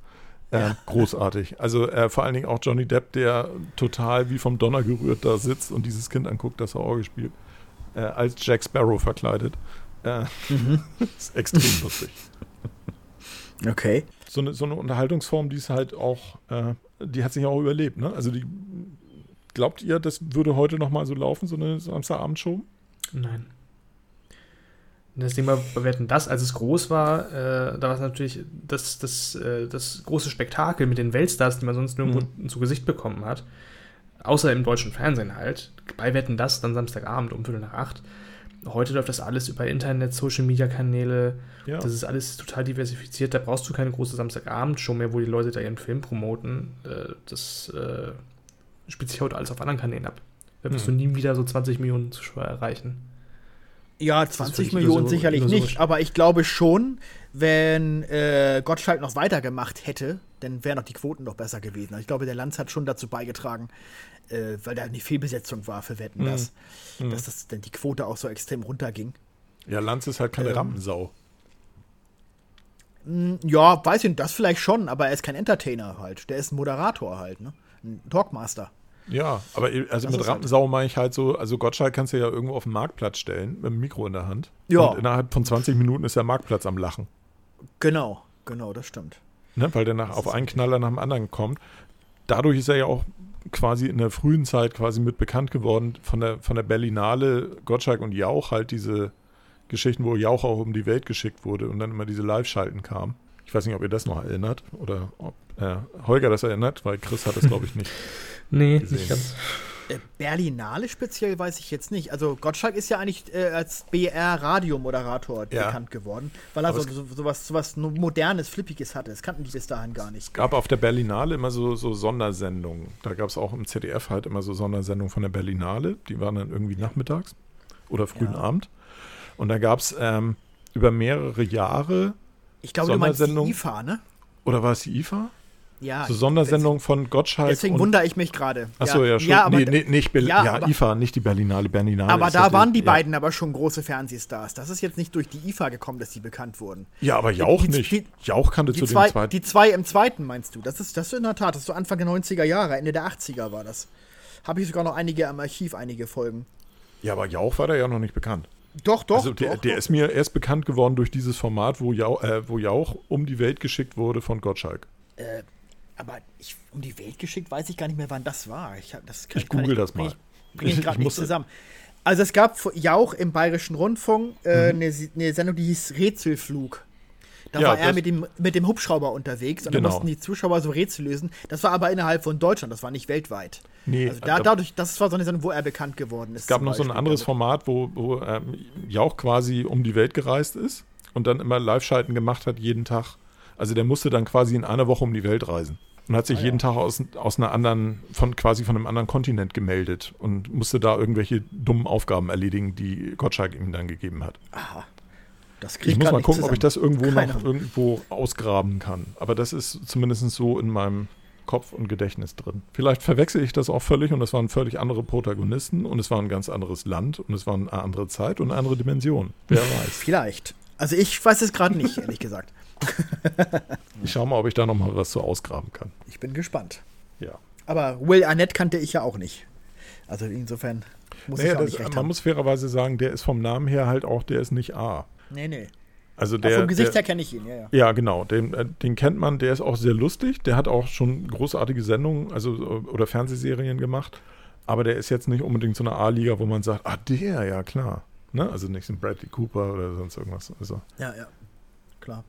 Äh, Großartig. Also äh, vor allen Dingen auch Johnny Depp, der total wie vom Donner gerührt da sitzt und dieses Kind anguckt, das er Orgel spielt. Äh, als Jack Sparrow verkleidet. Äh, ist extrem lustig. Okay. so eine, so eine Unterhaltungsform, die ist halt auch, äh, die hat sich auch überlebt, ne? Also die, glaubt ihr, das würde heute noch mal so laufen, so eine Samstagabendshow? Nein. Das Ding war, wir hatten das, als es groß war, äh, da war es natürlich das, das, äh, das große Spektakel mit den Weltstars, die man sonst nirgendwo zu Gesicht bekommen hat. Außer im deutschen Fernsehen halt. Bei Wetten das dann Samstagabend um Viertel nach acht. Heute läuft das alles über Internet, Social Media Kanäle. Ja. Das ist alles total diversifiziert. Da brauchst du keine große Samstagabendshow mehr, wo die Leute da ihren Film promoten. Äh, das äh, spielt sich heute alles auf anderen Kanälen ab. Da wirst Mhm. du nie wieder so 20 Millionen Zuschauer erreichen. Ja, ist 20 völlig Millionen illusor- sicherlich illusorisch. nicht, aber ich glaube schon, wenn äh, Gottschalk noch weitergemacht hätte, dann wären doch die Quoten noch besser gewesen. Also ich glaube, der Lanz hat schon dazu beigetragen, äh, weil da eine Fehlbesetzung war für Wetten, Mhm. dass, Mhm. dass das, denn die Quote auch so extrem runterging. Ja, Lanz ist halt keine Ähm, Rampensau. Hm, Ja, weiß ich nicht, das vielleicht schon, aber er ist kein Entertainer halt. Der ist ein Moderator halt, ne? Ein Talkmaster. Ja, aber also Das mit halt- Rampensau meine ich halt so, also Gottschalk kannst du ja irgendwo auf den Marktplatz stellen, mit dem Mikro in der Hand. Ja. Und innerhalb von 20 Minuten ist der Marktplatz am Lachen. Genau, genau, das stimmt. Ne? Weil der nach, auf einen Knaller nach dem anderen kommt. Dadurch ist er ja auch quasi in der frühen Zeit quasi mit bekannt geworden von der, von der Berlinale, Gottschalk und Jauch, halt diese Geschichten, wo Jauch auch um die Welt geschickt wurde und dann immer diese Live-Schalten kam. Ich weiß nicht, ob ihr das noch erinnert oder ob äh, Holger das erinnert, weil Chris hat das, glaube ich, nicht. Nee, gesehen. nicht ganz. Äh, Berlinale speziell weiß ich jetzt nicht. Also Gottschalk ist ja eigentlich äh, als BR-Radiomoderator Ja. bekannt geworden, weil er Aber so, so, so, was, so was Modernes, Flippiges hatte. Das kannten die bis dahin gar nicht. Es gab auf der Berlinale immer so, so Sondersendungen. Da gab es auch im ZDF halt immer so Sondersendungen von der Berlinale. Die waren dann irgendwie nachmittags oder frühen Ja. Abend. Und da gab es ähm, über mehrere Jahre, Ich glaube, du meinst die Sondersendung. IFA, ne? oder war es die IFA? Ja. So Sondersendungen von Gottschalk. Deswegen und, wundere ich mich gerade. Achso, ja, schon. Ja, aber, nee, nee, nicht Berlin. ja, Ja, aber- IFA, nicht die Berlinale. Berlinale aber da waren die ja. beiden aber schon große Fernsehstars. Das ist jetzt nicht durch die IFA gekommen, dass die bekannt wurden. Ja, aber Jauch Die- nicht. die- Jauch kannte Die zu zwei, dem zweiten. die zwei im zweiten meinst du? Das ist das ist in der Tat. Das ist so Anfang der 90er Jahre, Ende der 80er war das. Habe ich sogar noch einige am Archiv, einige Folgen. ja, aber Jauch war da ja noch nicht bekannt. Doch, doch. also der, doch, der doch. ist mir erst bekannt geworden durch dieses Format, wo Jauch, äh, wo Jauch um die Welt geschickt wurde von Gottschalk. Aber ich, um die Welt geschickt, weiß ich gar nicht mehr, wann das war. Ich, das kann, Ich google das bring mal. Ich, bring ich Ich- gerade ich nicht zusammen. Also es gab vor- Jauch im Bayerischen Rundfunk äh, Mhm. eine, eine Sendung, die hieß Rätselflug. Da Ja, war er das- mit dem, mit dem Hubschrauber unterwegs und Genau. da mussten die Zuschauer so Rätsel lösen. Das war aber innerhalb von Deutschland, das war nicht weltweit. Nee, Also da, da- dadurch, das war so eine Sendung, wo er bekannt geworden ist. Es gab noch so ein Beispiel anderes damit. Format, wo, wo ähm, Jauch quasi um die Welt gereist ist und dann immer Live-Schalten gemacht hat, jeden Tag. Also der musste dann quasi in einer Woche um die Welt reisen und hat Ah, sich jeden Tag aus, aus einer anderen, von quasi von einem anderen Kontinent gemeldet und musste da irgendwelche dummen Aufgaben erledigen, die Gottschalk ihm dann gegeben hat. Das krieg Ich muss mal gucken, ob ich das zusammen. irgendwo Keine noch irgendwo ausgraben kann. Aber das ist zumindest so in meinem Kopf und Gedächtnis drin. Vielleicht verwechsel ich das auch völlig und es waren völlig andere Protagonisten und es war ein ganz anderes Land und es war eine andere Zeit und eine andere Dimension. Wer weiß. Vielleicht. Also ich weiß es gerade nicht, ehrlich gesagt. Ich schau mal, ob ich da noch mal was so ausgraben kann. Ich bin gespannt. Ja. Aber Will Arnett kannte ich ja auch nicht. Also insofern muss Naja, ich auch das, nicht recht man haben. muss fairerweise sagen, der ist vom Namen her halt auch, der ist nicht A. Nee, nee. Also der, vom Gesicht der, her kenne ich ihn, ja, ja. Ja, genau. Den, äh, den kennt man, der ist auch sehr lustig. Der hat auch schon großartige Sendungen, also äh, oder Fernsehserien gemacht. Aber der ist jetzt nicht unbedingt so eine A-Liga, wo man sagt, ah, der, ja klar. Ne? Also nicht so ein Bradley Cooper oder sonst irgendwas. Also, Ja, ja. Klar.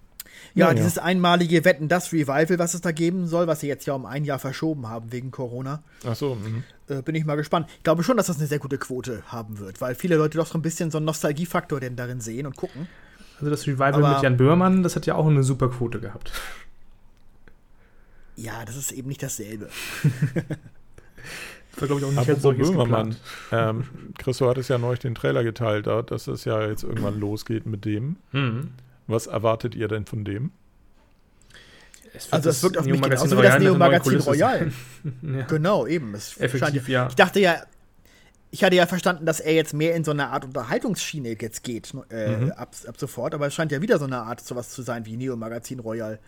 Ja, Naja. dieses einmalige Wetten, das Revival, was es da geben soll, was sie jetzt ja um ein Jahr verschoben haben wegen Corona, ach so, mhm. äh, bin ich mal gespannt. Ich glaube schon, dass das eine sehr gute Quote haben wird, weil viele Leute doch so ein bisschen so einen Nostalgiefaktor denn darin sehen und gucken. Also das Revival Aber- mit Jan Böhmermann, das hat ja auch eine super Quote gehabt. Ja, das ist eben nicht dasselbe. Das war, glaube ich, auch nicht als solches Böhmermann. geplant. Ähm, Christo hat es ja neulich den Trailer geteilt, da, dass es ja jetzt irgendwann losgeht mit dem. Mhm. Was erwartet ihr denn von dem? Es wird Also es das wirkt auf mich Neo-Magazin genauso wie das Neo-Magazin Kulisse Royal. sein. ja. Genau, eben. Es scheint Effektiv, ja. Ich dachte ja, ich hatte ja verstanden, dass er jetzt mehr in so eine Art Unterhaltungsschiene jetzt geht, äh, Mhm. ab, ab sofort, aber es scheint ja wieder so eine Art sowas zu sein wie Neo Magazin Royal.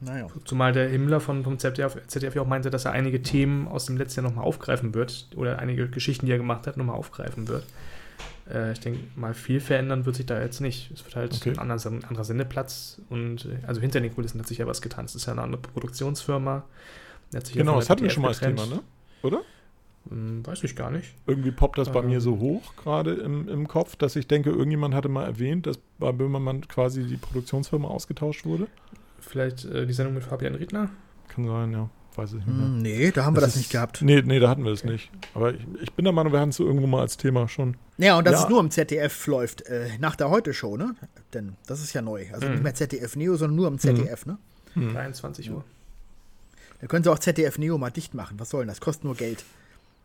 Naja. Zumal der Himmler von, vom ZDF, ZDF ja auch meinte, dass er einige Themen aus dem letzten Jahr nochmal aufgreifen wird oder einige Geschichten, die er gemacht hat, nochmal aufgreifen wird. Äh, ich denke mal, viel verändern wird sich da jetzt nicht. Es wird halt Okay. ein anderer, ein anderer Sendeplatz und äh, also hinter den Kulissen hat sich ja was getan. Es ist ja eine andere Produktionsfirma. Genau, das hatten wir schon mal als Thema, ne? Oder? Hm, weiß ich gar nicht. Irgendwie poppt das bei Ähm. mir so hoch, gerade im, im Kopf, dass ich denke, irgendjemand hatte mal erwähnt, dass bei Böhmermann quasi die Produktionsfirma ausgetauscht wurde. Vielleicht äh, die Sendung mit Fabian Riedler? Kann sein, ja. Weiß ich nicht mehr. Hm, nee, da haben wir das, ist- nicht gehabt. Nee, nee, da hatten wir es nicht. Aber ich, ich bin der Meinung, wir hatten es so irgendwo mal als Thema schon. Ja, und dass Ja. es nur im ZDF läuft, äh, nach der Heute-Show, ne? Denn das ist ja neu. Also Mhm. nicht mehr ZDF Neo, sondern nur im ZDF, ne? Hm. 23 Uhr. Da können sie auch ZDF Neo mal dicht machen. Was soll denn das? Kostet nur Geld.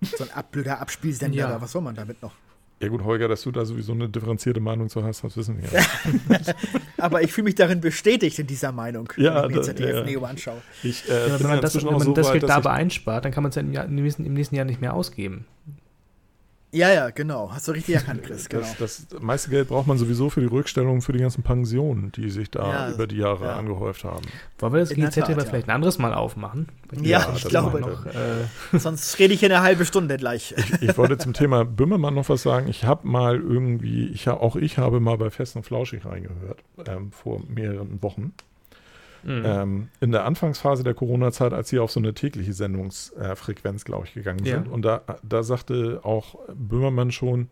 So ein ab, blöder Abspielsender, Ja. was soll man damit noch? Ja gut, Holger, dass du da sowieso eine differenzierte Meinung zu hast, das wissen wir. Aber ich fühle mich darin bestätigt in dieser Meinung, Ja, wenn ich mir ZDF ja. Neo anschaue. Ich, äh, Ja, wenn man das, wenn man so das Geld dabei einspart, dann kann man es ja im, Jahr, im nächsten Jahr nicht mehr ausgeben. Ja, ja, genau. Hast du richtig erkannt, Chris. Genau. Das, das meiste Geld braucht man sowieso für die Rückstellung für die ganzen Pensionen, die sich da Ja, über die Jahre ja. angehäuft haben. Wollen wir das GZ aber Tat, ja. vielleicht ein anderes Mal aufmachen? Ja, Ja, ich glaube, noch, äh, sonst rede ich hier eine halbe Stunde gleich. Ich wollte zum Thema Böhmermann noch was sagen. Ich habe mal irgendwie, ich, auch ich habe mal bei Fest und Flauschig reingehört, ähm, vor mehreren Wochen. Mh. Ähm, in der Anfangsphase der Corona-Zeit, als sie auf so eine tägliche Sendungsfrequenz, glaube ich, gegangen Ja. sind. Und da, da sagte auch Böhmermann schon,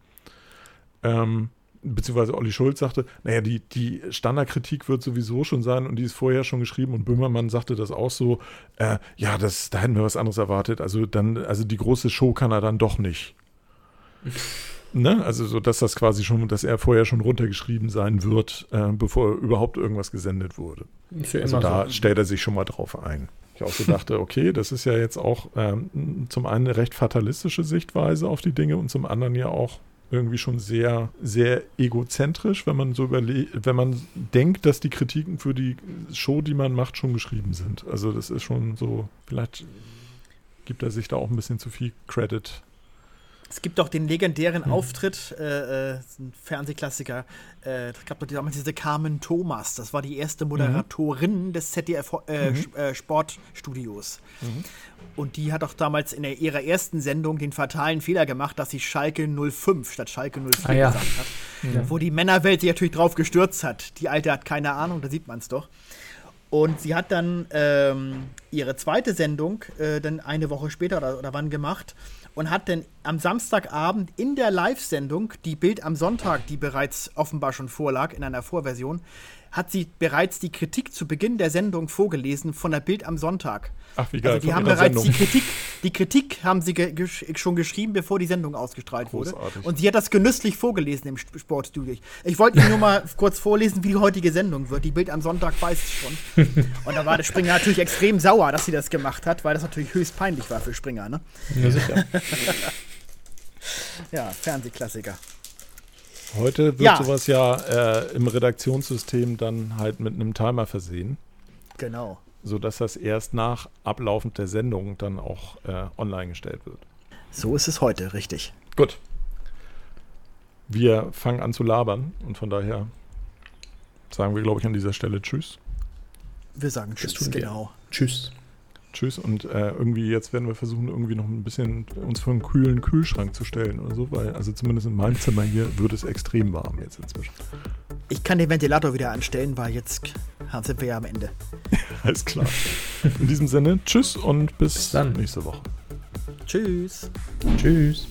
ähm, beziehungsweise Olli Schulz sagte, naja, die, die Standardkritik wird sowieso schon sein und die ist vorher schon geschrieben und Böhmermann sagte das auch so, äh, ja, das, da hätten wir was anderes erwartet. Also dann, also die große Show kann er dann doch nicht. ne? Also so, dass das quasi schon, dass er vorher schon runtergeschrieben sein wird, äh, bevor überhaupt irgendwas gesendet wurde. Für Also da so. stellt er sich schon mal drauf ein. Ich auch so dachte, okay, das ist ja jetzt auch ähm, zum einen eine recht fatalistische Sichtweise auf die Dinge und zum anderen ja auch irgendwie schon sehr, sehr egozentrisch, wenn man so überlegt, wenn man denkt, dass die Kritiken für die Show, die man macht, schon geschrieben sind. Also das ist schon so, vielleicht gibt er sich da auch ein bisschen zu viel Credit. Es gibt doch den legendären Hm. Auftritt, äh, äh, ein Fernsehklassiker. Äh, es gab doch damals diese Carmen Thomas. Das war die erste Moderatorin des ZDF äh, Mhm. Äh, Sportstudios. Und die hat auch damals in der, ihrer ersten Sendung den fatalen Fehler gemacht, dass sie Schalke 05 statt Schalke 04 Ah, ja. gesagt hat. Wo die Männerwelt sich natürlich drauf gestürzt hat. Die Alte hat keine Ahnung, da sieht man es doch. Und sie hat dann ähm, ihre zweite Sendung äh, dann eine Woche später oder, oder wann gemacht und hat dann am Samstagabend in der Live-Sendung, die Bild am Sonntag, die bereits offenbar schon vorlag in einer Vorversion, hat sie bereits die Kritik zu Beginn der Sendung vorgelesen von der Bild am Sonntag. Ach, wie geil. Also die haben bereits Sendung. die Kritik, die Kritik haben sie ge gesch schon geschrieben, bevor die Sendung ausgestrahlt wurde. Großartig. Und sie hat das genüsslich vorgelesen im Sp- Sportstudio. Ich wollte Ihnen nur mal kurz vorlesen, wie die heutige Sendung wird. Die Bild am Sonntag weiß es schon. Und da war der Springer natürlich extrem sauer, dass sie das gemacht hat, weil das natürlich höchst peinlich war für Springer. Ne? Ja, sicher. Ja, Fernsehklassiker. Heute wird Ja. sowas ja äh, im Redaktionssystem dann halt mit einem Timer versehen. Genau. sodass das erst nach Ablaufen der Sendung dann auch äh, online gestellt wird. So ist es heute, richtig. Gut. Wir fangen an zu labern und von daher sagen wir, glaube ich, an dieser Stelle Tschüss. Wir sagen Tschüss, genau. Tschüss. Tschüss. Und äh, irgendwie jetzt werden wir versuchen, irgendwie noch ein bisschen uns vor einen kühlen Kühlschrank zu stellen oder so, weil also zumindest in meinem Zimmer hier wird es extrem warm jetzt inzwischen. Ich kann den Ventilator wieder anstellen, weil jetzt sind wir ja am Ende. Alles klar. In diesem Sinne, tschüss und bis, bis dann. nächste Woche. Tschüss. Tschüss.